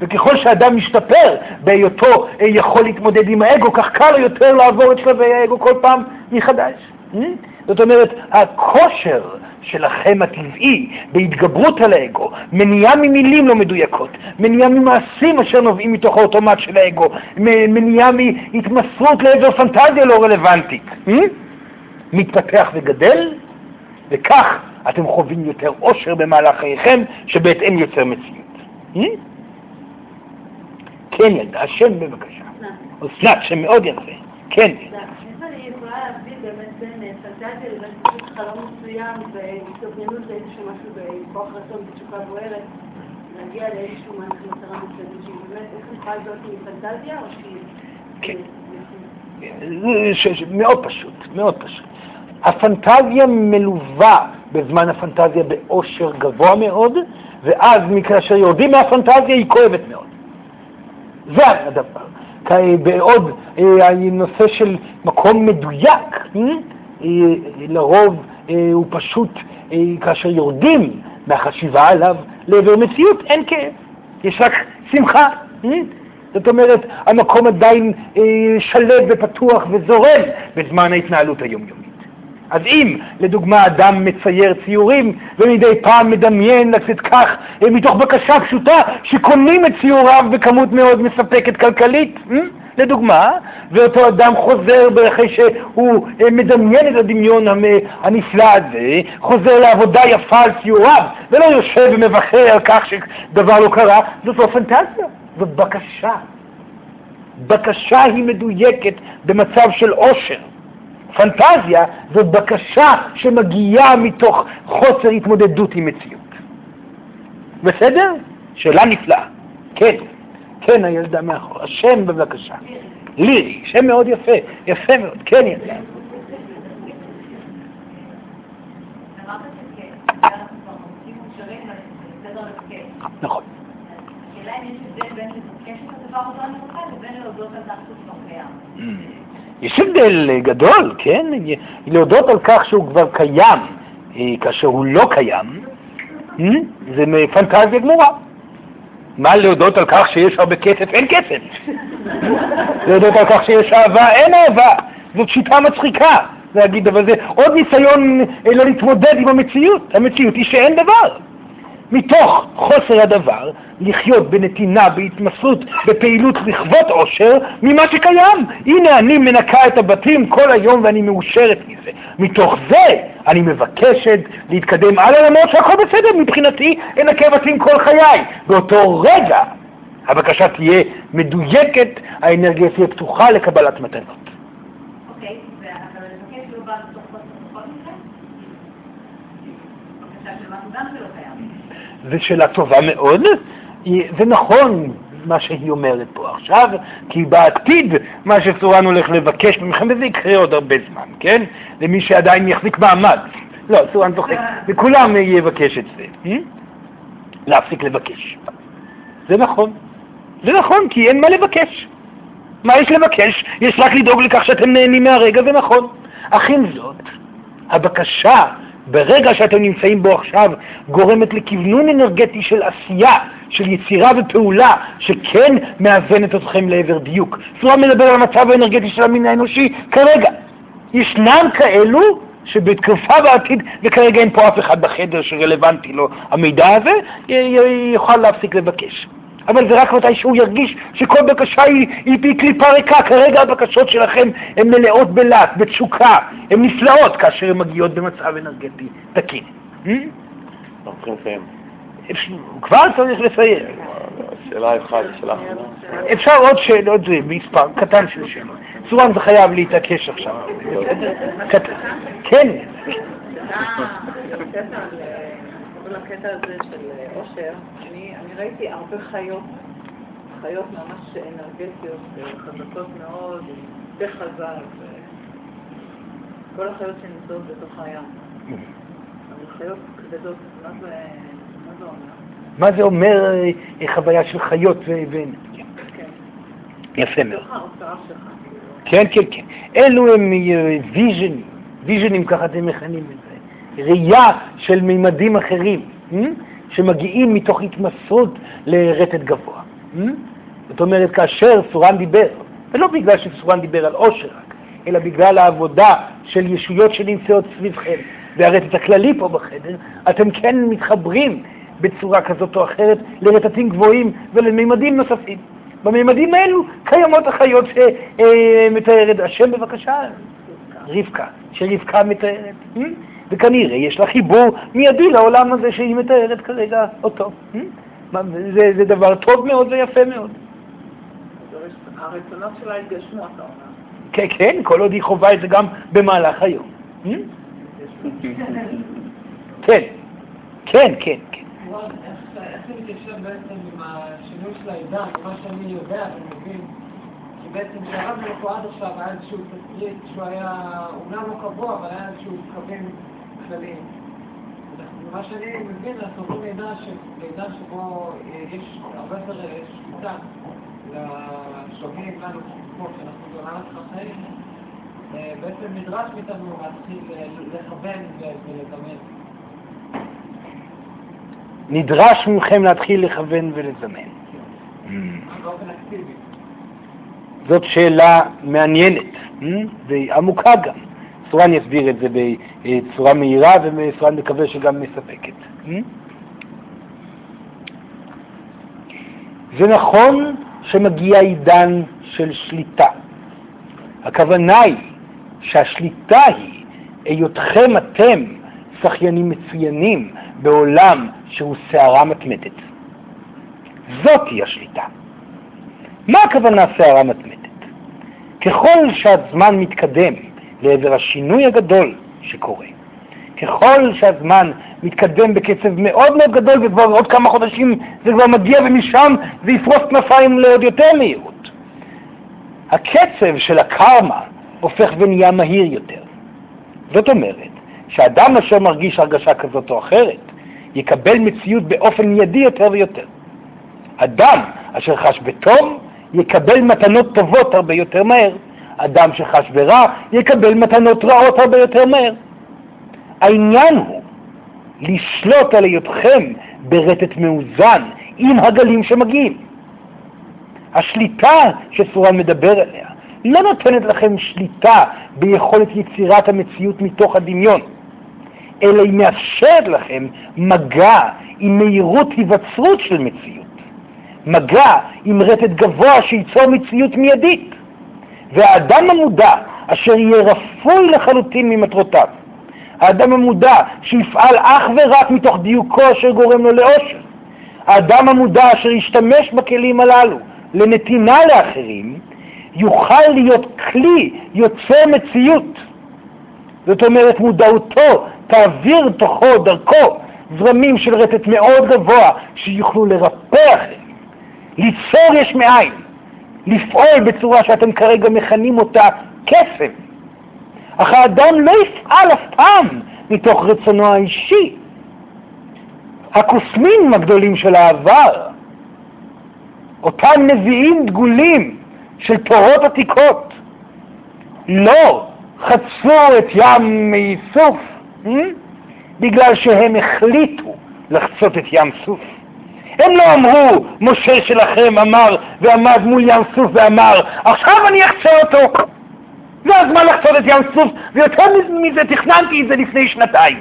וככל שאדם משתפר בהיותו יכול להתמודד עם האגו, כך קל יותר לעבור את שלבי האגו כל פעם מחדש. Hmm? זאת אומרת, הכושר שלכם הטבעי בהתגברות על האגו, מניעה ממילים לא מדויקות, מניעה ממעשים אשר נובעים מתוך האוטומט של האגו, מניעה מהתמסרות לעבר פנטזיה לא רלוונטית, hmm? מתפתח וגדל, וכך אתם חווים יותר עושר במהלך חייכם, שבהתאם יוצר מציאות. Hmm? כן, ילדה, השם בבקשה. אסנת, שם מאוד יפה. כן. אני יכולה להבדיל באמת בין פנטזיה לבין פשוט חלום מסוים והתארגנות לאיזשהו משהו בכוח רצון בתשוקה בוערת, להגיע לאיזשהו משהו מטרה מסוימת איך אני יכולה לבדוק אם היא פנטזיה או שהיא... כן. מאוד פשוט, מאוד פשוט. הפנטזיה מלווה בזמן הפנטזיה באושר גבוה מאוד, ואז כאשר יורדים מהפנטזיה היא כואבת מאוד. זה הדבר. בעוד אה, הנושא של מקום מדויק, אה, לרוב אה, הוא פשוט, כאשר יורדים מהחשיבה עליו לעבר מציאות, אין כאב, יש רק שמחה. זאת אומרת, המקום עדיין שלב ופתוח וזורם בזמן ההתנהלות היומיומית. אז אם, לדוגמה, אדם מצייר ציורים ומדי פעם מדמיין לצאת כך אה, מתוך בקשה פשוטה שקונים את ציוריו בכמות מאוד מספקת כלכלית, אה? לדוגמה, ואותו אדם חוזר אחרי שהוא אה, מדמיין את הדמיון הנפלא הזה, חוזר לעבודה יפה על ציוריו, ולא יושב ומבכר על כך שדבר לא קרה, זאת לא פנטזיה, זאת בקשה. בקשה היא מדויקת במצב של עושר. פנטזיה זאת בקשה שמגיעה מתוך חוסר התמודדות עם מציאות. בסדר? שאלה נפלאה. כן, כן הילדה מאחור. השם בבקשה. לירי, שם מאוד יפה, יפה מאוד. כן ילדה. לבקש. נכון. השאלה אם יש הבדל בין לבקש את הדבר הזה לבין להודות על כך שהוא כבר קיים. יש הבדל אה, גדול, כן? להודות על כך שהוא כבר קיים אה, כאשר הוא לא קיים, אה, זה פנטזיה גמורה. מה להודות על כך שיש הרבה כסף? אין כסף. להודות על כך שיש אהבה? אין אהבה. זאת שיטה מצחיקה להגיד, אבל זה עוד ניסיון לא להתמודד עם המציאות. המציאות היא שאין דבר. מתוך חוסר הדבר, לחיות בנתינה, בהתמסרות, בפעילות לכבוד עושר, ממה שקיים. הנה אני מנקה את הבתים כל היום ואני מאושרת מזה. מתוך זה אני מבקשת להתקדם הלאה למרות שהכל בסדר, מבחינתי אנקה בתים כל חיי. באותו רגע הבקשה תהיה מדויקת, האנרגיה תהיה פתוחה לקבלת מתנות. אוקיי, ו- אבל לבקש לא בא מתוך חוסר בכל מקרה? בקשה של משהו גם שלא קיים. זו שאלה טובה מאוד. זה נכון מה שהיא אומרת פה עכשיו, כי בעתיד מה שצורן הולך לבקש ממכם, וזה יקרה עוד הרבה זמן, כן? למי שעדיין יחזיק מעמד. לא, צורן צוחק, וכולם יבקש את זה. אה? להפסיק לבקש. זה נכון. זה נכון, כי אין מה לבקש. מה יש לבקש? יש רק לדאוג לכך שאתם נהנים מהרגע, זה נכון. אך עם זאת, הבקשה ברגע שאתם נמצאים בו עכשיו גורמת לכוונון אנרגטי של עשייה, של יצירה ופעולה, שכן מאזנת אתכם לעבר דיוק. צורה מדבר על המצב האנרגטי של המין האנושי כרגע. ישנם כאלו שבתקופה בעתיד, וכרגע אין פה אף אחד בחדר שרלוונטי לו המידע הזה, יוכל להפסיק לבקש. אבל זה רק מתי שהוא ירגיש שכל בקשה היא, היא, קליפה ריקה. כרגע הבקשות שלכם הן מלאות בלהט, בתשוקה, הן נפלאות כאשר הן מגיעות במצב אנרגטי תקין. הוא כבר צריך לסיים. שאלה אחת, שאלה אחרונה. אפשר עוד שאלות, זה מספר קטן של שאלות. צורן זה חייב להתעקש עכשיו. כן. כל הקטע הזה של אה, אושר, אני אני ראיתי הרבה חיות, חיות ממש אנרגטיות, אה, חזקות מאוד, פה חזק, כל החיות שנמצאות בתוך הים. אבל חיות כבדות, מה זה מה זה אומר? מה זה אומר אה, חוויה של חיות ו... כן. יפה מאוד. שלך. כן, כן, כן. אלו הם ויז'נים, ויז'נים ככה אתם מכנים את זה, ראייה של מימדים אחרים, אה? שמגיעים מתוך התמסרות לרטט גבוה. אה? זאת אומרת, כאשר סורן דיבר, ולא בגלל שסורן דיבר על עושר רק, אלא בגלל העבודה של ישויות שנמצאות סביבכם, והרטט הכללי פה בחדר, אתם כן מתחברים בצורה כזאת או אחרת לרטטים גבוהים ולמימדים נוספים. בממדים האלו קיימות החיות שמתארת, השם בבקשה, רבקה, שרבקה מתארת, אה? וכנראה יש לה חיבור מיידי לעולם הזה שהיא מתארת כרגע אותו. אה? זה, זה דבר טוב מאוד ויפה מאוד. הרצונות שלה התגשמו, אתה אומר. כן, כן, כל עוד היא חווה את זה גם במהלך היום. אה? כן, כן, כן, כן. איך זה מתיישב בעצם עם השינוי של העידן, מה שאני יודע ומבין, שבעצם כשהרב לפה עד עכשיו היה איזשהו תסריט שהוא היה, אומנם לא קבוע, אבל היה איזשהו קווים כלליים. ממה שאני מבין, אנחנו עוברים לעידן שבו אה, יש הרבה יותר אה, שליטה לשומעים לנו, כמו שאנחנו בעולם החיים, אה, בעצם נדרש מאיתנו להתחיל לכוון ולזמן. נדרש מכם להתחיל לכוון ולזמן. Mm. באופן אקטיבי. זאת שאלה מעניינת mm, ועמוקה גם. סורן יסביר את זה בצורה מהירה וסורן מקווה שגם מספקת. זה נכון שמגיע עידן של שליטה. הכוונה היא שהשליטה היא היותכם אתם שחיינים מצוינים בעולם שהוא סערה מתמדת. זאתי השליטה. מה הכוונה סערה מתמדת? ככל שהזמן מתקדם לעבר השינוי הגדול שקורה, ככל שהזמן מתקדם בקצב מאוד מאוד גדול וכבר עוד כמה חודשים זה כבר מגיע ומשם זה יפרוס כנפיים לעוד יותר מהירות. הקצב של הקרמה הופך ונהיה מהיר יותר. זאת אומרת שאדם אשר מרגיש הרגשה כזאת או אחרת יקבל מציאות באופן מיידי יותר ויותר. אדם אשר חש בטוב יקבל מתנות טובות הרבה יותר מהר. אדם שחש ברע יקבל מתנות רעות הרבה יותר מהר. העניין הוא לשלוט על היותכם ברטט מאוזן עם הגלים שמגיעים. השליטה שסורן מדבר עליה לא נותנת לכם שליטה ביכולת יצירת המציאות מתוך הדמיון, אלא היא מאפשרת לכם מגע עם מהירות היווצרות של מציאות, מגע עם רטט גבוה שייצור מציאות מיידית. והאדם המודע אשר יהיה רפוי לחלוטין ממטרותיו, האדם המודע שיפעל אך ורק מתוך דיוקו אשר גורם לו לאושר, האדם המודע אשר ישתמש בכלים הללו לנתינה לאחרים, יוכל להיות כלי יוצר מציאות. זאת אומרת, מודעותו תעביר תוכו, דרכו, זרמים של רטט מאוד גבוה שיוכלו לרפא אחרים, ליצור יש מאין, לפעול בצורה שאתם כרגע מכנים אותה קסם. אך האדם לא יפעל אף פעם מתוך רצונו האישי. הקוסמים הגדולים של העבר, אותם נביאים דגולים של תורות עתיקות, לא חצו את ים מסוף hmm? בגלל שהם החליטו לחצות את ים סוף. הם לא אמרו, משה שלכם אמר ועמד מול ים סוף ואמר, עכשיו אני אחצה אותו. זה הזמן לחצות את ים סוף, ויותר מזה תכננתי את זה לפני שנתיים.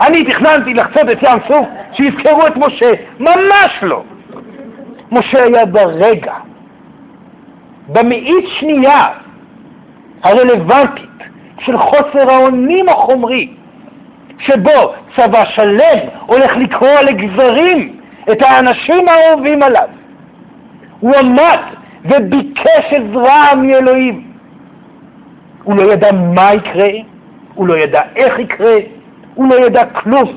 אני תכננתי לחצות את ים סוף, שיזכרו את משה. ממש לא. משה היה ברגע, במאית שנייה הרלוונטית של חוסר האונים החומרי, שבו צבא שלם הולך לקרוע לגזרים את האנשים האהובים עליו. הוא עמד וביקש עזרה מאלוהים. הוא לא ידע מה יקרה, הוא לא ידע איך יקרה, הוא לא ידע כלום.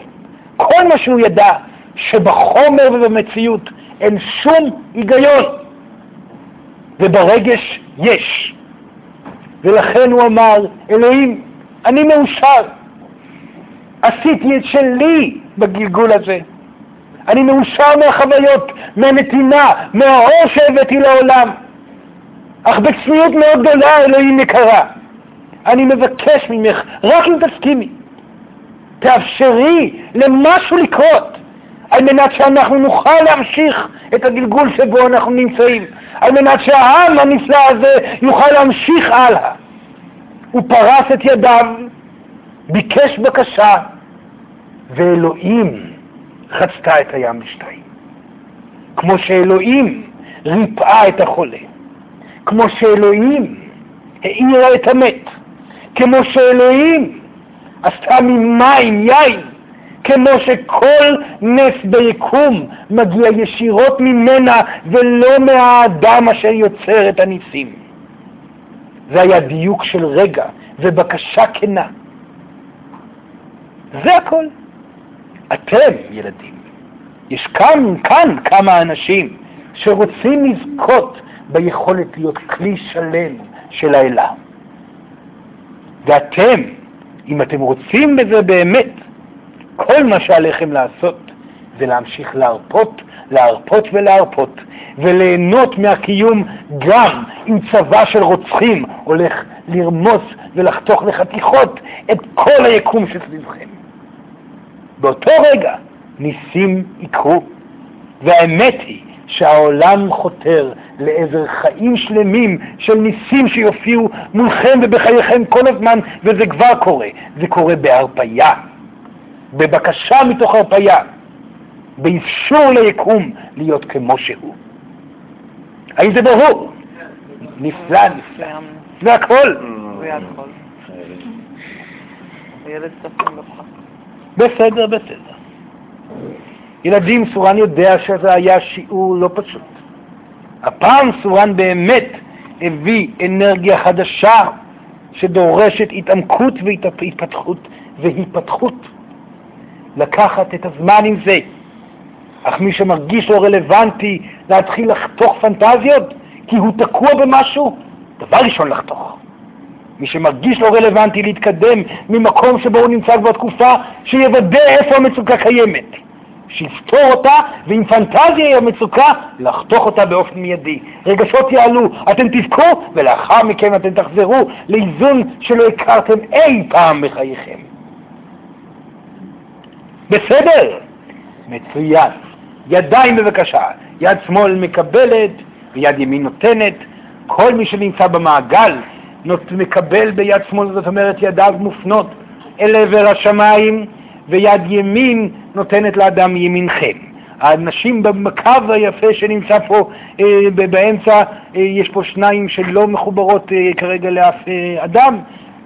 כל מה שהוא ידע, שבחומר ובמציאות אין שום היגיון, וברגש יש. ולכן הוא אמר, אלוהים, אני מאושר. עשיתי את שלי בגלגול הזה. אני מאושר מהחוויות, מהנתינה, מהאור שהבאתי לעולם. אך בצניעות מאוד גדולה, אלוהים יקרה, אני מבקש ממך, רק אם תסכימי, תאפשרי למשהו לקרות, על מנת שאנחנו נוכל להמשיך את הגלגול שבו אנחנו נמצאים, על מנת שהעם הנפלא הזה יוכל להמשיך הלאה. הוא פרס את ידיו, ביקש בקשה, ואלוהים חצתה את הים לשתיים. כמו שאלוהים ריפאה את החולה, כמו שאלוהים האירה את המת, כמו שאלוהים עשתה ממים יין, כמו שכל נס ביקום מגיע ישירות ממנה ולא מהאדם אשר יוצר את הניסים. זה היה דיוק של רגע ובקשה כנה. זה הכל. אתם, ילדים, יש כאן, כאן כמה אנשים שרוצים לזכות ביכולת להיות כלי שלם של האלה. ואתם, אם אתם רוצים בזה באמת, כל מה שעליכם לעשות זה להמשיך להרפות, להרפות ולהרפות, וליהנות מהקיום גם אם צבא של רוצחים הולך לרמוס ולחתוך לחתיכות את כל היקום שסביבכם. באותו רגע ניסים יקרו, והאמת היא שהעולם חותר לעבר חיים שלמים של ניסים שיופיעו מולכם ובחייכם כל הזמן, וזה כבר קורה. זה קורה בהרפייה, בבקשה מתוך הרפייה, באפשור ליקום להיות כמו שהוא. האם זה ברור? נפלא, נפלא. זה הכל. זה הכל. הילד צפון בפחד. בסדר, בסדר. ילדים, סורן יודע שזה היה שיעור לא פשוט. הפעם סורן באמת הביא אנרגיה חדשה שדורשת התעמקות והתפתחות והיפתחות. לקחת את הזמן עם זה. אך מי שמרגיש לא רלוונטי להתחיל לחתוך פנטזיות כי הוא תקוע במשהו, דבר ראשון לחתוך. מי שמרגיש לא רלוונטי להתקדם ממקום שבו הוא נמצא כבר תקופה, שיוודא איפה המצוקה קיימת. שיפתור אותה, ועם פנטזיה היא המצוקה, לחתוך אותה באופן מיידי. רגשות יעלו, אתם תבכו, ולאחר מכן אתם תחזרו לאיזון שלא הכרתם אי פעם בחייכם. בסדר? מצוין. ידיים בבקשה. יד שמאל מקבלת ויד ימין נותנת. כל מי שנמצא במעגל מקבל ביד שמאל, זאת אומרת ידיו מופנות אל עבר השמיים, ויד ימין נותנת לאדם מימינכם. האנשים בקו היפה שנמצא פה אה, באמצע, אה, יש פה שניים שלא מחוברות אה, כרגע לאף אה, אדם,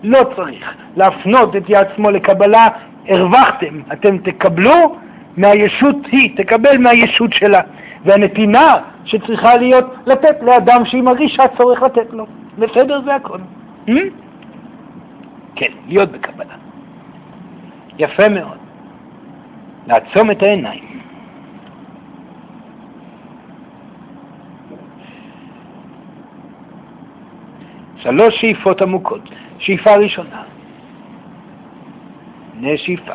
לא צריך להפנות את יד שמאל לקבלה, הרווחתם, אתם תקבלו מהישות היא, תקבל מהישות שלה. והנתינה שצריכה להיות לתת לאדם שהיא מרגישה צורך לתת לו. בסדר זה הכל. Hmm? כן, להיות בקבלה. יפה מאוד. לעצום את העיניים. שלוש שאיפות עמוקות. שאיפה ראשונה, נשיפה.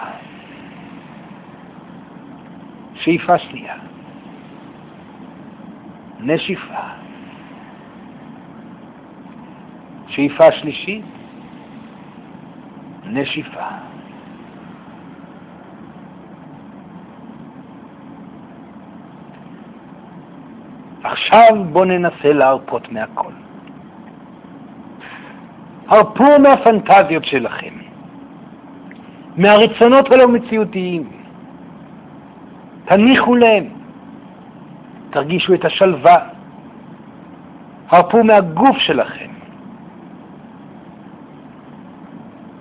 שאיפה שנייה, נשיפה. שאיפה שלישית, נשיפה. עכשיו בואו ננסה להרפות מהכל. הרפו מהפנטזיות שלכם, מהרצונות הלא מציאותיים. תניחו להם, תרגישו את השלווה, הרפו מהגוף שלכם.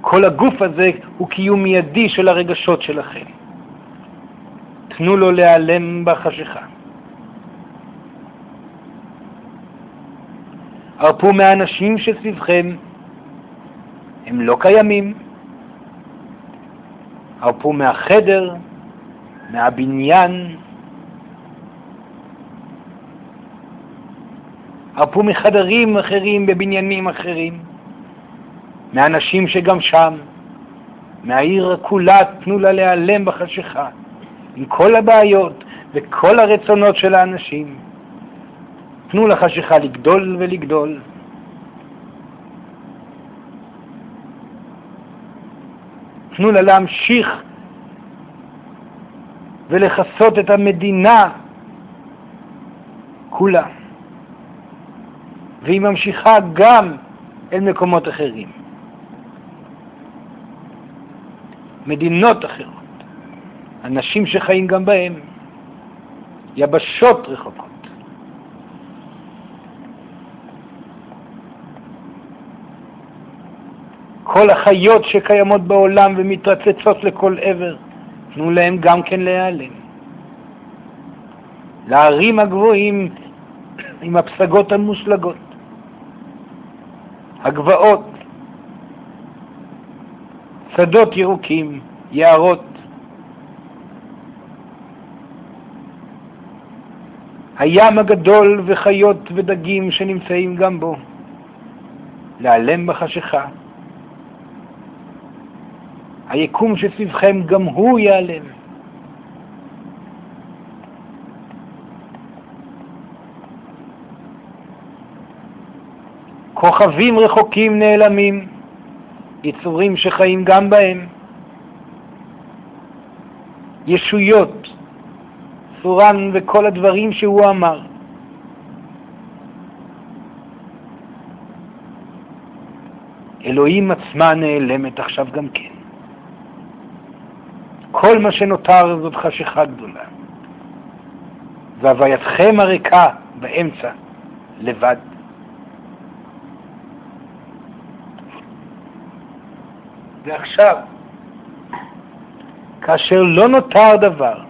כל הגוף הזה הוא קיום מיידי של הרגשות שלכם. תנו לו להיעלם בחשיכה. הרפו מהאנשים שסביבכם, הם לא קיימים. הרפו מהחדר, מהבניין, הרפו מחדרים אחרים בבניינים אחרים, מאנשים שגם שם, מהעיר כולה, תנו לה להיעלם בחשיכה, עם כל הבעיות וכל הרצונות של האנשים. תנו לחשיכה לגדול ולגדול. תנו לה להמשיך ולכסות את המדינה כולה. והיא ממשיכה גם אל מקומות אחרים. מדינות אחרות, אנשים שחיים גם בהם, יבשות רחוקות. כל החיות שקיימות בעולם ומתרצצות לכל עבר, תנו להם גם כן להיעלם. להרים הגבוהים עם הפסגות המושלגות, הגבעות, שדות ירוקים, יערות, הים הגדול וחיות ודגים שנמצאים גם בו, להיעלם בחשיכה. היקום שסביבכם גם הוא ייעלם. כוכבים רחוקים נעלמים, יצורים שחיים גם בהם. ישויות, צורן וכל הדברים שהוא אמר. אלוהים עצמה נעלמת עכשיו גם כן. כל מה שנותר זאת חשיכה גדולה. והווייתכם הריקה באמצע, לבד. ועכשיו, כאשר לא נותר דבר,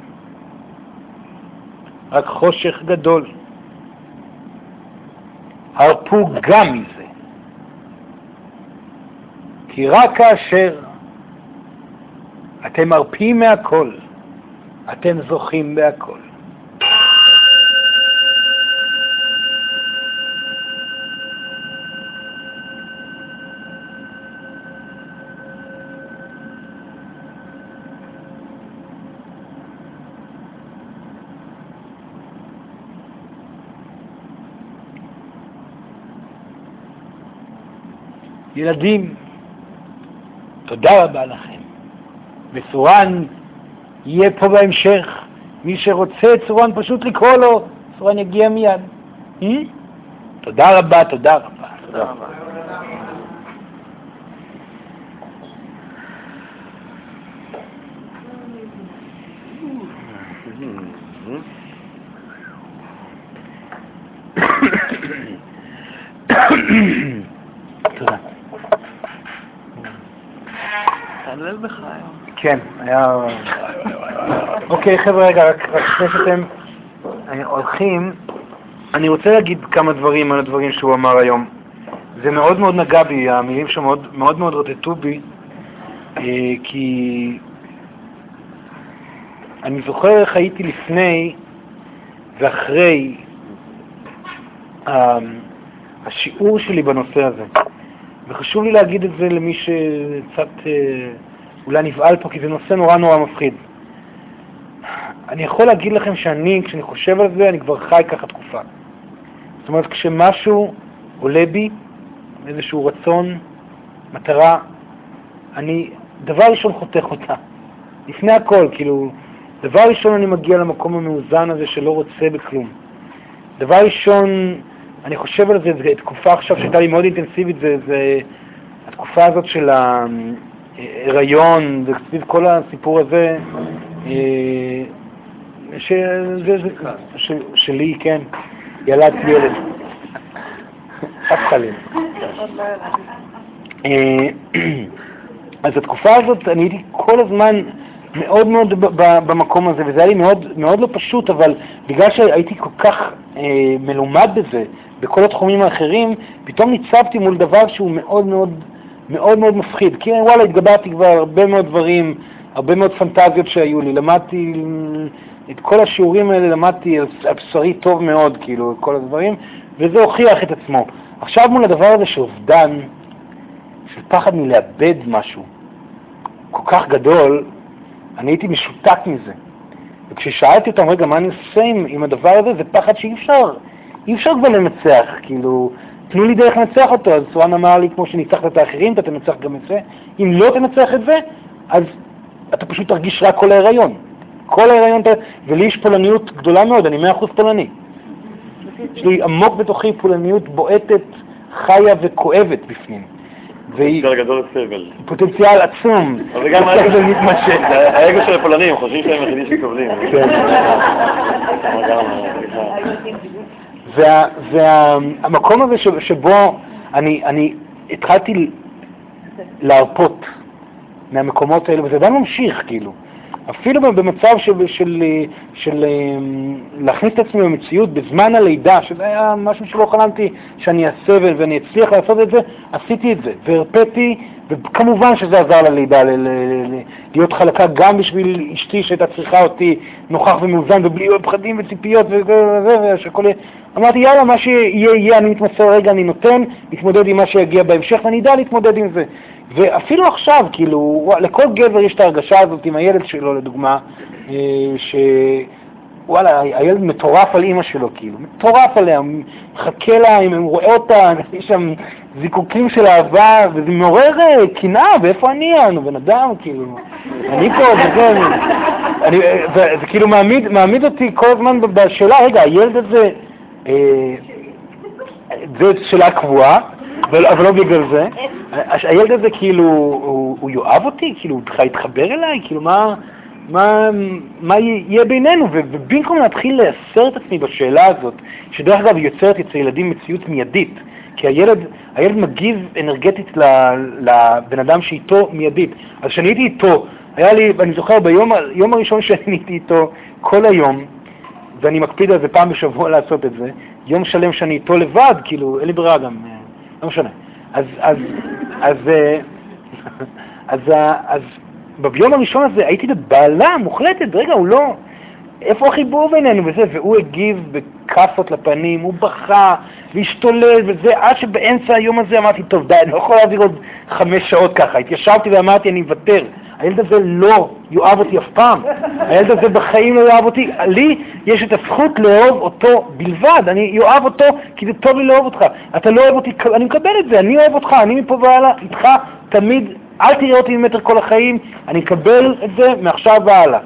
רק חושך גדול, הרפו גם מזה. כי רק כאשר אתם מרפים מהכל, אתם זוכים בהכל. ילדים, תודה רבה לכם. וצורן יהיה פה בהמשך. מי שרוצה צורן פשוט לקרוא לו, צורן יגיע מיד. Hmm? תודה רבה, תודה רבה. תודה רבה. תודה. תעלל בך היום. כן, היה... אוקיי, חבר'ה, רגע, רק לפני שאתם אה, הולכים, אני רוצה להגיד כמה דברים על הדברים שהוא אמר היום. זה מאוד מאוד נגע בי, המילים שלו מאוד מאוד, רוטטו בי, אה, כי אני זוכר איך הייתי לפני ואחרי אה, השיעור שלי בנושא הזה. וחשוב לי להגיד את זה למי שקצת אולי נבהל פה, כי זה נושא נורא נורא מפחיד. אני יכול להגיד לכם שאני, כשאני חושב על זה, אני כבר חי ככה תקופה. זאת אומרת, כשמשהו עולה בי, איזשהו רצון, מטרה, אני דבר ראשון חותך אותה. לפני הכל, כאילו, דבר ראשון אני מגיע למקום המאוזן הזה שלא רוצה בכלום. דבר ראשון, אני חושב על זה, זו תקופה עכשיו שהייתה לי מאוד אינטנסיבית, זה, זה התקופה הזאת של ההיריון, וסביב כל הסיפור הזה, אה, זה, ש, שלי, כן, ילדתי ילד. חס חלילה. אה, אז התקופה הזאת, אני הייתי כל הזמן מאוד מאוד במקום הזה, וזה היה לי מאוד, מאוד לא פשוט, אבל בגלל שהייתי כל כך אה, מלומד בזה, בכל התחומים האחרים, פתאום ניצבתי מול דבר שהוא מאוד מאוד מאוד מאוד מפחיד. כי וואלה, התגברתי כבר הרבה מאוד דברים, הרבה מאוד פנטזיות שהיו לי. למדתי את כל השיעורים האלה, למדתי על בשרי טוב מאוד, כאילו, כל הדברים, וזה הוכיח את עצמו. עכשיו מול הדבר הזה של אובדן, של פחד מלאבד משהו כל כך גדול, אני הייתי משותק מזה. וכששאלתי אותם, רגע, מה אני עושה עם הדבר הזה? זה פחד שאי אפשר, אי אפשר כבר לנצח, כאילו, תנו לי דרך לנצח אותו. אז סואן אמר לי, כמו שניצחת את האחרים, אתה תנצח גם את זה. אם לא תנצח את זה, אז אתה פשוט תרגיש רק כל ההיריון. כל ההיריון, ולי יש פולניות גדולה מאוד, אני מאה אחוז פולני. יש לי עמוק בתוכי פולניות בועטת, חיה וכואבת בפנים. פוטנציאל גדול לסבל. פוטנציאל עצום. אבל גם האגו- מתמשך. זה האגו של הפולנים, חושבים שהם היחידים שסובלים. כן. והמקום הזה שבו אני התחלתי להרפות מהמקומות האלה, וזה עדיין ממשיך, כאילו. אפילו במצב של, של, של אה, להכניס את עצמי במציאות בזמן הלידה, שזה היה משהו שלא חלמתי שאני אעשה ואני אצליח לעשות את זה, עשיתי את זה, והרפאתי, וכמובן שזה עזר ללידה, ל- ל- ל- להיות חלקה גם בשביל אשתי שהייתה צריכה אותי נוכח ומאוזן ובלי פחדים וציפיות וזה, יהיה... אמרתי, יאללה, מה שיהיה, יהיה, אני מתמסר רגע, אני נותן, מתמודד עם מה שיגיע בהמשך, ואני אדע להתמודד עם זה. ואפילו עכשיו, כאילו, לכל גבר יש את ההרגשה הזאת עם הילד שלו, לדוגמה, אה, ש... וואלה, הילד מטורף על אימא שלו, כאילו, מטורף עליה, מחכה לה, אם הוא רואה אותה, יש שם זיקוקים של אהבה, וזה מעורר אה, קנאה, ואיפה אני, אני בן אדם, כאילו, אני פה, וזה, אני, זה, זה כאילו מעמיד, מעמיד אותי כל הזמן בשאלה, רגע, הילד הזה, אה, זה שאלה קבועה, אבל, לא בגלל זה. הילד הזה כאילו, הוא, יאהב אותי? כאילו, הוא בכלל יתחבר אליי? כאילו, מה, יהיה בינינו? ובמקום להתחיל לייסר את עצמי בשאלה הזאת, שדרך אגב יוצרת אצל ילדים מציאות מיידית, כי הילד, הילד מגיב אנרגטית לבן אדם שאיתו מיידית. אז כשאני הייתי איתו, היה לי, אני זוכר ביום הראשון שאני הייתי איתו, כל היום, ואני מקפיד על זה פעם בשבוע לעשות את זה, יום שלם שאני איתו לבד, כאילו, אין לי ברירה גם, לא משנה. אז, אז, אז, אה, אז, אז, אז ביום הראשון הזה הייתי בבעלה מוחלטת, רגע, הוא לא, איפה החיבור בינינו וזה, והוא הגיב בכאפות לפנים, הוא בכה והשתולל וזה, עד שבאמצע היום הזה אמרתי, טוב, די, אני לא יכול להעביר עוד חמש שעות ככה. התיישבתי ואמרתי, אני מוותר. הילד הזה לא יאהב אותי אף פעם. הילד הזה בחיים לא יאהב אותי. לי יש את הזכות לאהוב אותו בלבד. אני אוהב אותו כי זה טוב לי לאהוב אותך. אתה לא אוהב אותי, אני מקבל את זה, אני אוהב אותך, אני מפה והלאה איתך תמיד, אל תראה אותי ממטר כל החיים, אני אקבל את זה מעכשיו והלאה.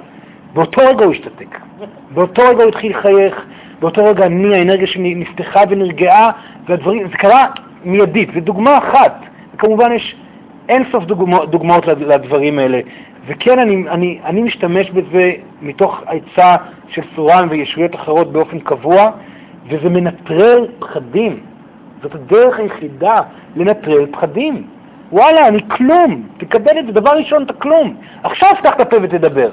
באותו רגע הוא השתתק. באותו רגע הוא התחיל לחייך, באותו רגע אני, האנרגיה שלי נפתחה ונרגעה, והדברים, זה קרה מיידית, זו דוגמה אחת. וכמובן יש אין סוף דוגמא, דוגמאות לדברים האלה. וכן, אני, אני, אני משתמש בזה מתוך עצה של סורן וישויות אחרות באופן קבוע, וזה מנטרל פחדים. זאת הדרך היחידה לנטרל פחדים. וואלה, אני כלום, תקבל את זה, דבר ראשון אתה כלום. עכשיו פתח את הפה ותדבר.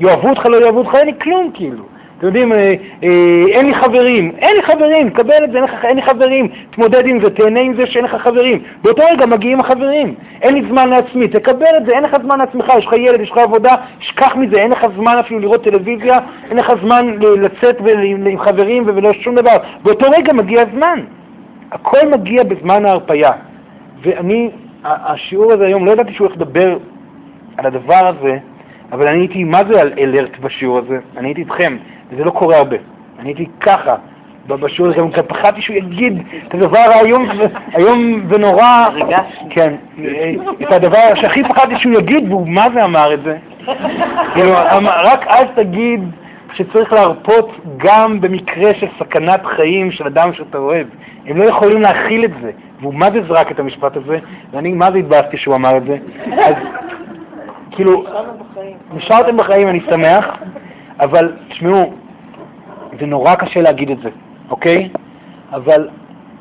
יאהבו אותך, לא יאהבו אותך, אין לי כלום כאילו. אתם יודעים, אה, אה, אין לי חברים, אין לי חברים, קבל את זה, אין, לך, אין לי חברים, תמודד עם זה, תהנה עם זה שאין לך חברים. באותו רגע מגיעים החברים, אין לי זמן לעצמי, תקבל את זה, אין לך זמן לעצמך, יש לך ילד, יש לך עבודה, שכח מזה, אין לך זמן אפילו לראות טלוויזיה, אין לך זמן לצאת עם חברים ולא שום דבר. באותו רגע מגיע הזמן. הכל מגיע בזמן ההרפייה. ואני, השיעור הזה היום, לא ידעתי שהוא הולך לדבר על הדבר הזה, אבל אני הייתי, מה זה על אלרט בשיעור הזה? אני הייתי איתכם, וזה לא קורה הרבה. אני הייתי ככה בשיעור הזה, גם פחדתי שהוא יגיד את הדבר האיום איום ונורא, כן, את הדבר שהכי פחדתי שהוא יגיד, והוא מה זה אמר את זה? כאילו, רק אז תגיד שצריך להרפות גם במקרה של סכנת חיים של אדם שאתה אוהב. הם לא יכולים להכיל את זה. והוא מה זה זרק את המשפט הזה, ואני מה זה התבאסתי שהוא אמר את זה. אז כאילו, נשארתם בחיים, אני שמח, אבל תשמעו, זה נורא קשה להגיד את זה, אוקיי? אבל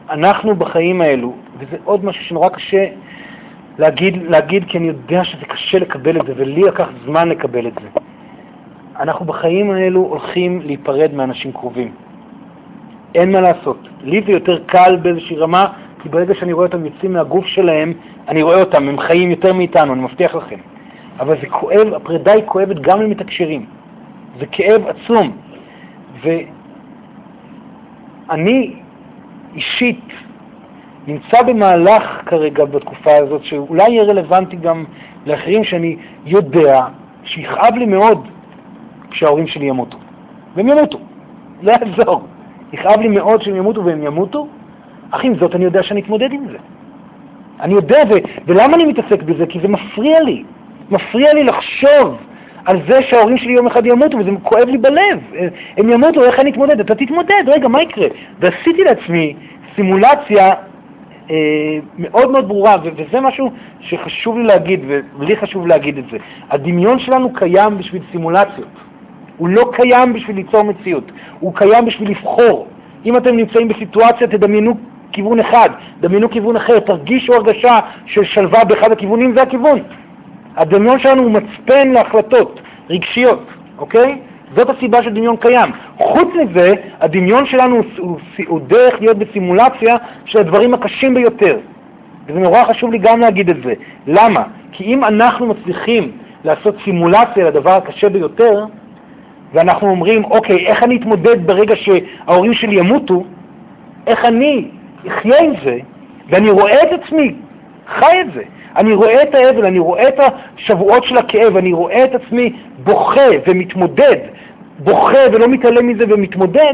אנחנו בחיים האלו, וזה עוד משהו שנורא קשה להגיד, להגיד כי אני יודע שזה קשה לקבל את זה, ולי לקח זמן לקבל את זה. אנחנו בחיים האלו הולכים להיפרד מאנשים קרובים. אין מה לעשות. לי זה יותר קל באיזושהי רמה, כי ברגע שאני רואה אותם יוצאים מהגוף שלהם, אני רואה אותם, הם חיים יותר מאיתנו, אני מבטיח לכם. אבל זה כואב, הפרידה היא כואבת גם למתקשרים. זה כאב עצום. ואני אישית נמצא במהלך כרגע בתקופה הזאת, שאולי יהיה רלוונטי גם לאחרים, שאני יודע שיכאב לי מאוד כשההורים שלי ימותו. והם ימותו, לא יעזור. יכאב לי מאוד שהם ימותו והם ימותו, אך עם זאת אני יודע שאני אתמודד עם זה. אני יודע, ו- ולמה אני מתעסק בזה? כי זה מפריע לי. מפריע לי לחשוב על זה שההורים שלי יום אחד ימותו, וזה כואב לי בלב. הם ימותו, איך אני אתמודד? אתה תתמודד, רגע, מה יקרה? ועשיתי לעצמי סימולציה אה, מאוד מאוד ברורה, וזה משהו שחשוב לי להגיד, ולי חשוב להגיד את זה. הדמיון שלנו קיים בשביל סימולציות. הוא לא קיים בשביל ליצור מציאות, הוא קיים בשביל לבחור. אם אתם נמצאים בסיטואציה, תדמיינו כיוון אחד, דמיינו כיוון אחר, תרגישו הרגשה של שלווה באחד הכיוונים, זה הכיוון. הדמיון שלנו הוא מצפן להחלטות. רגשיות, אוקיי? זאת הסיבה שהדמיון קיים. חוץ מזה, הדמיון שלנו הוא, הוא, הוא דרך להיות בסימולציה של הדברים הקשים ביותר. וזה נורא חשוב לי גם להגיד את זה. למה? כי אם אנחנו מצליחים לעשות סימולציה לדבר הקשה ביותר, ואנחנו אומרים, אוקיי, איך אני אתמודד ברגע שההורים שלי ימותו? איך אני אחיה עם זה? ואני רואה את עצמי חי את זה. אני רואה את האבל, אני רואה את השבועות של הכאב, אני רואה את עצמי בוכה ומתמודד, בוכה ולא מתעלם מזה ומתמודד,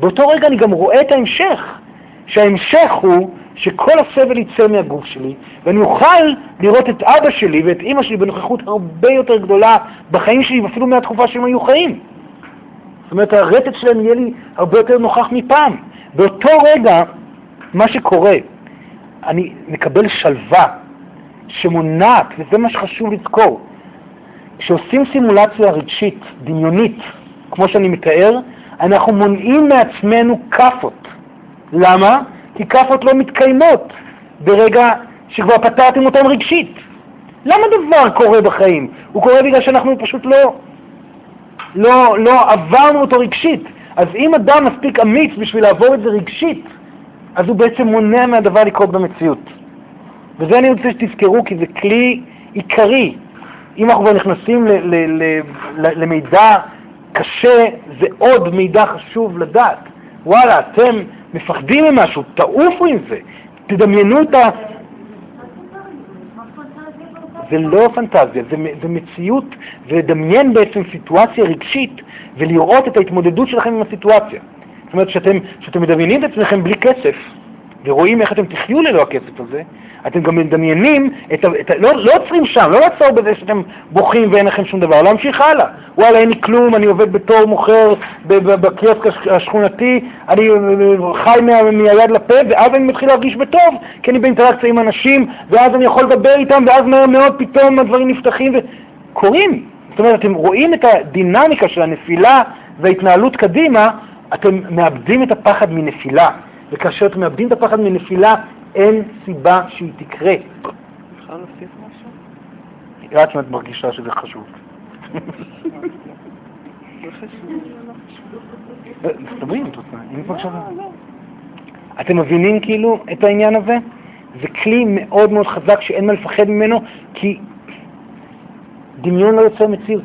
באותו רגע אני גם רואה את ההמשך, שההמשך הוא שכל הסבל יצא מהגוף שלי, ואני אוכל לראות את אבא שלי ואת אימא שלי בנוכחות הרבה יותר גדולה בחיים שלי, ואפילו מהתקופה שהם היו חיים. זאת אומרת, הרטט שלהם יהיה לי הרבה יותר נוכח מפעם. באותו רגע, מה שקורה, אני מקבל שלווה שמונעת, וזה מה שחשוב לזכור. כשעושים סימולציה רגשית, דמיונית, כמו שאני מתאר, אנחנו מונעים מעצמנו כאפות. למה? כי כאפות לא מתקיימות ברגע שכבר פתרתם אותן רגשית. למה דבר קורה בחיים? הוא קורה בגלל שאנחנו פשוט לא, לא, לא עברנו אותו רגשית. אז אם אדם מספיק אמיץ בשביל לעבור את זה רגשית, אז הוא בעצם מונע מהדבר לקרות במציאות. וזה אני רוצה שתזכרו, כי זה כלי עיקרי. אם אנחנו כבר נכנסים למידע קשה, זה עוד מידע חשוב לדעת. וואלה, אתם מפחדים ממשהו, תעופו עם זה. תדמיינו את ה... זה לא פנטזיה, זה, זה מציאות, זה לדמיין בעצם סיטואציה רגשית ולראות את ההתמודדות שלכם עם הסיטואציה. זאת אומרת, כשאתם מדמיינים את עצמכם בלי כסף, ורואים איך אתם תחיו ללא הכסף הזה, אתם גם מדמיינים, את, את, לא, לא עוצרים שם, לא לעצור בזה שאתם בוכים ואין לכם שום דבר, להמשיך הלאה. וואלה, אין לי כלום, אני עובד בתור מוכר בקיוסק השכונתי, אני חי מה, מהיד לפה, ואז אני מתחיל להרגיש בטוב, כי אני באינטראקציה עם אנשים, ואז אני יכול לדבר איתם, ואז מהר מאוד פתאום הדברים נפתחים וקורים. זאת אומרת, אתם רואים את הדינמיקה של הנפילה וההתנהלות קדימה, אתם מאבדים את הפחד מנפילה. וכאשר אתם מאבדים את הפחד מנפילה, אין סיבה שהיא תקרה. אפשר להוסיף משהו? רק אם את מרגישה שזה חשוב. דברי אם את רוצה, אם כבר עכשיו... אתם מבינים כאילו את העניין הזה? זה כלי מאוד מאוד חזק שאין מה לפחד ממנו, כי דמיון לא יוצר מציאות.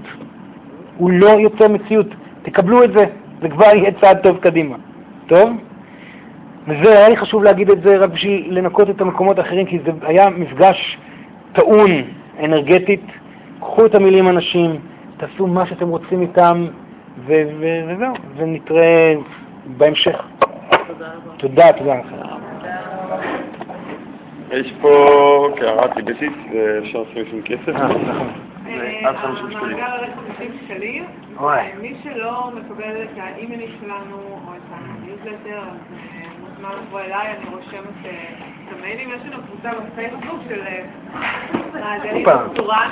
הוא לא יוצר מציאות. תקבלו את זה, זה כבר יהיה צעד טוב קדימה. טוב? וזה, היה לי חשוב להגיד את זה רק בשביל לנקות את המקומות האחרים, כי זה היה מפגש טעון אנרגטית. קחו את המילים אנשים, תעשו מה שאתם רוצים איתם, ו- ו- וזהו, ונתראה בהמשך. תודה, תודה לכם. יש פה קערה טיבטית, אפשר לעשות עם כסף. אה, נכון. עד 50 שקלים. המאגר עולה 50 שקלים. וואי. מי שלא מקבל את האימיילים שלנו או את הניוזלטר, אז מוזמן לבוא אליי, אני רושמת אה, את המיילים. יש לנו קבוצה בפייסבוק של אה, מעגלים בצורה.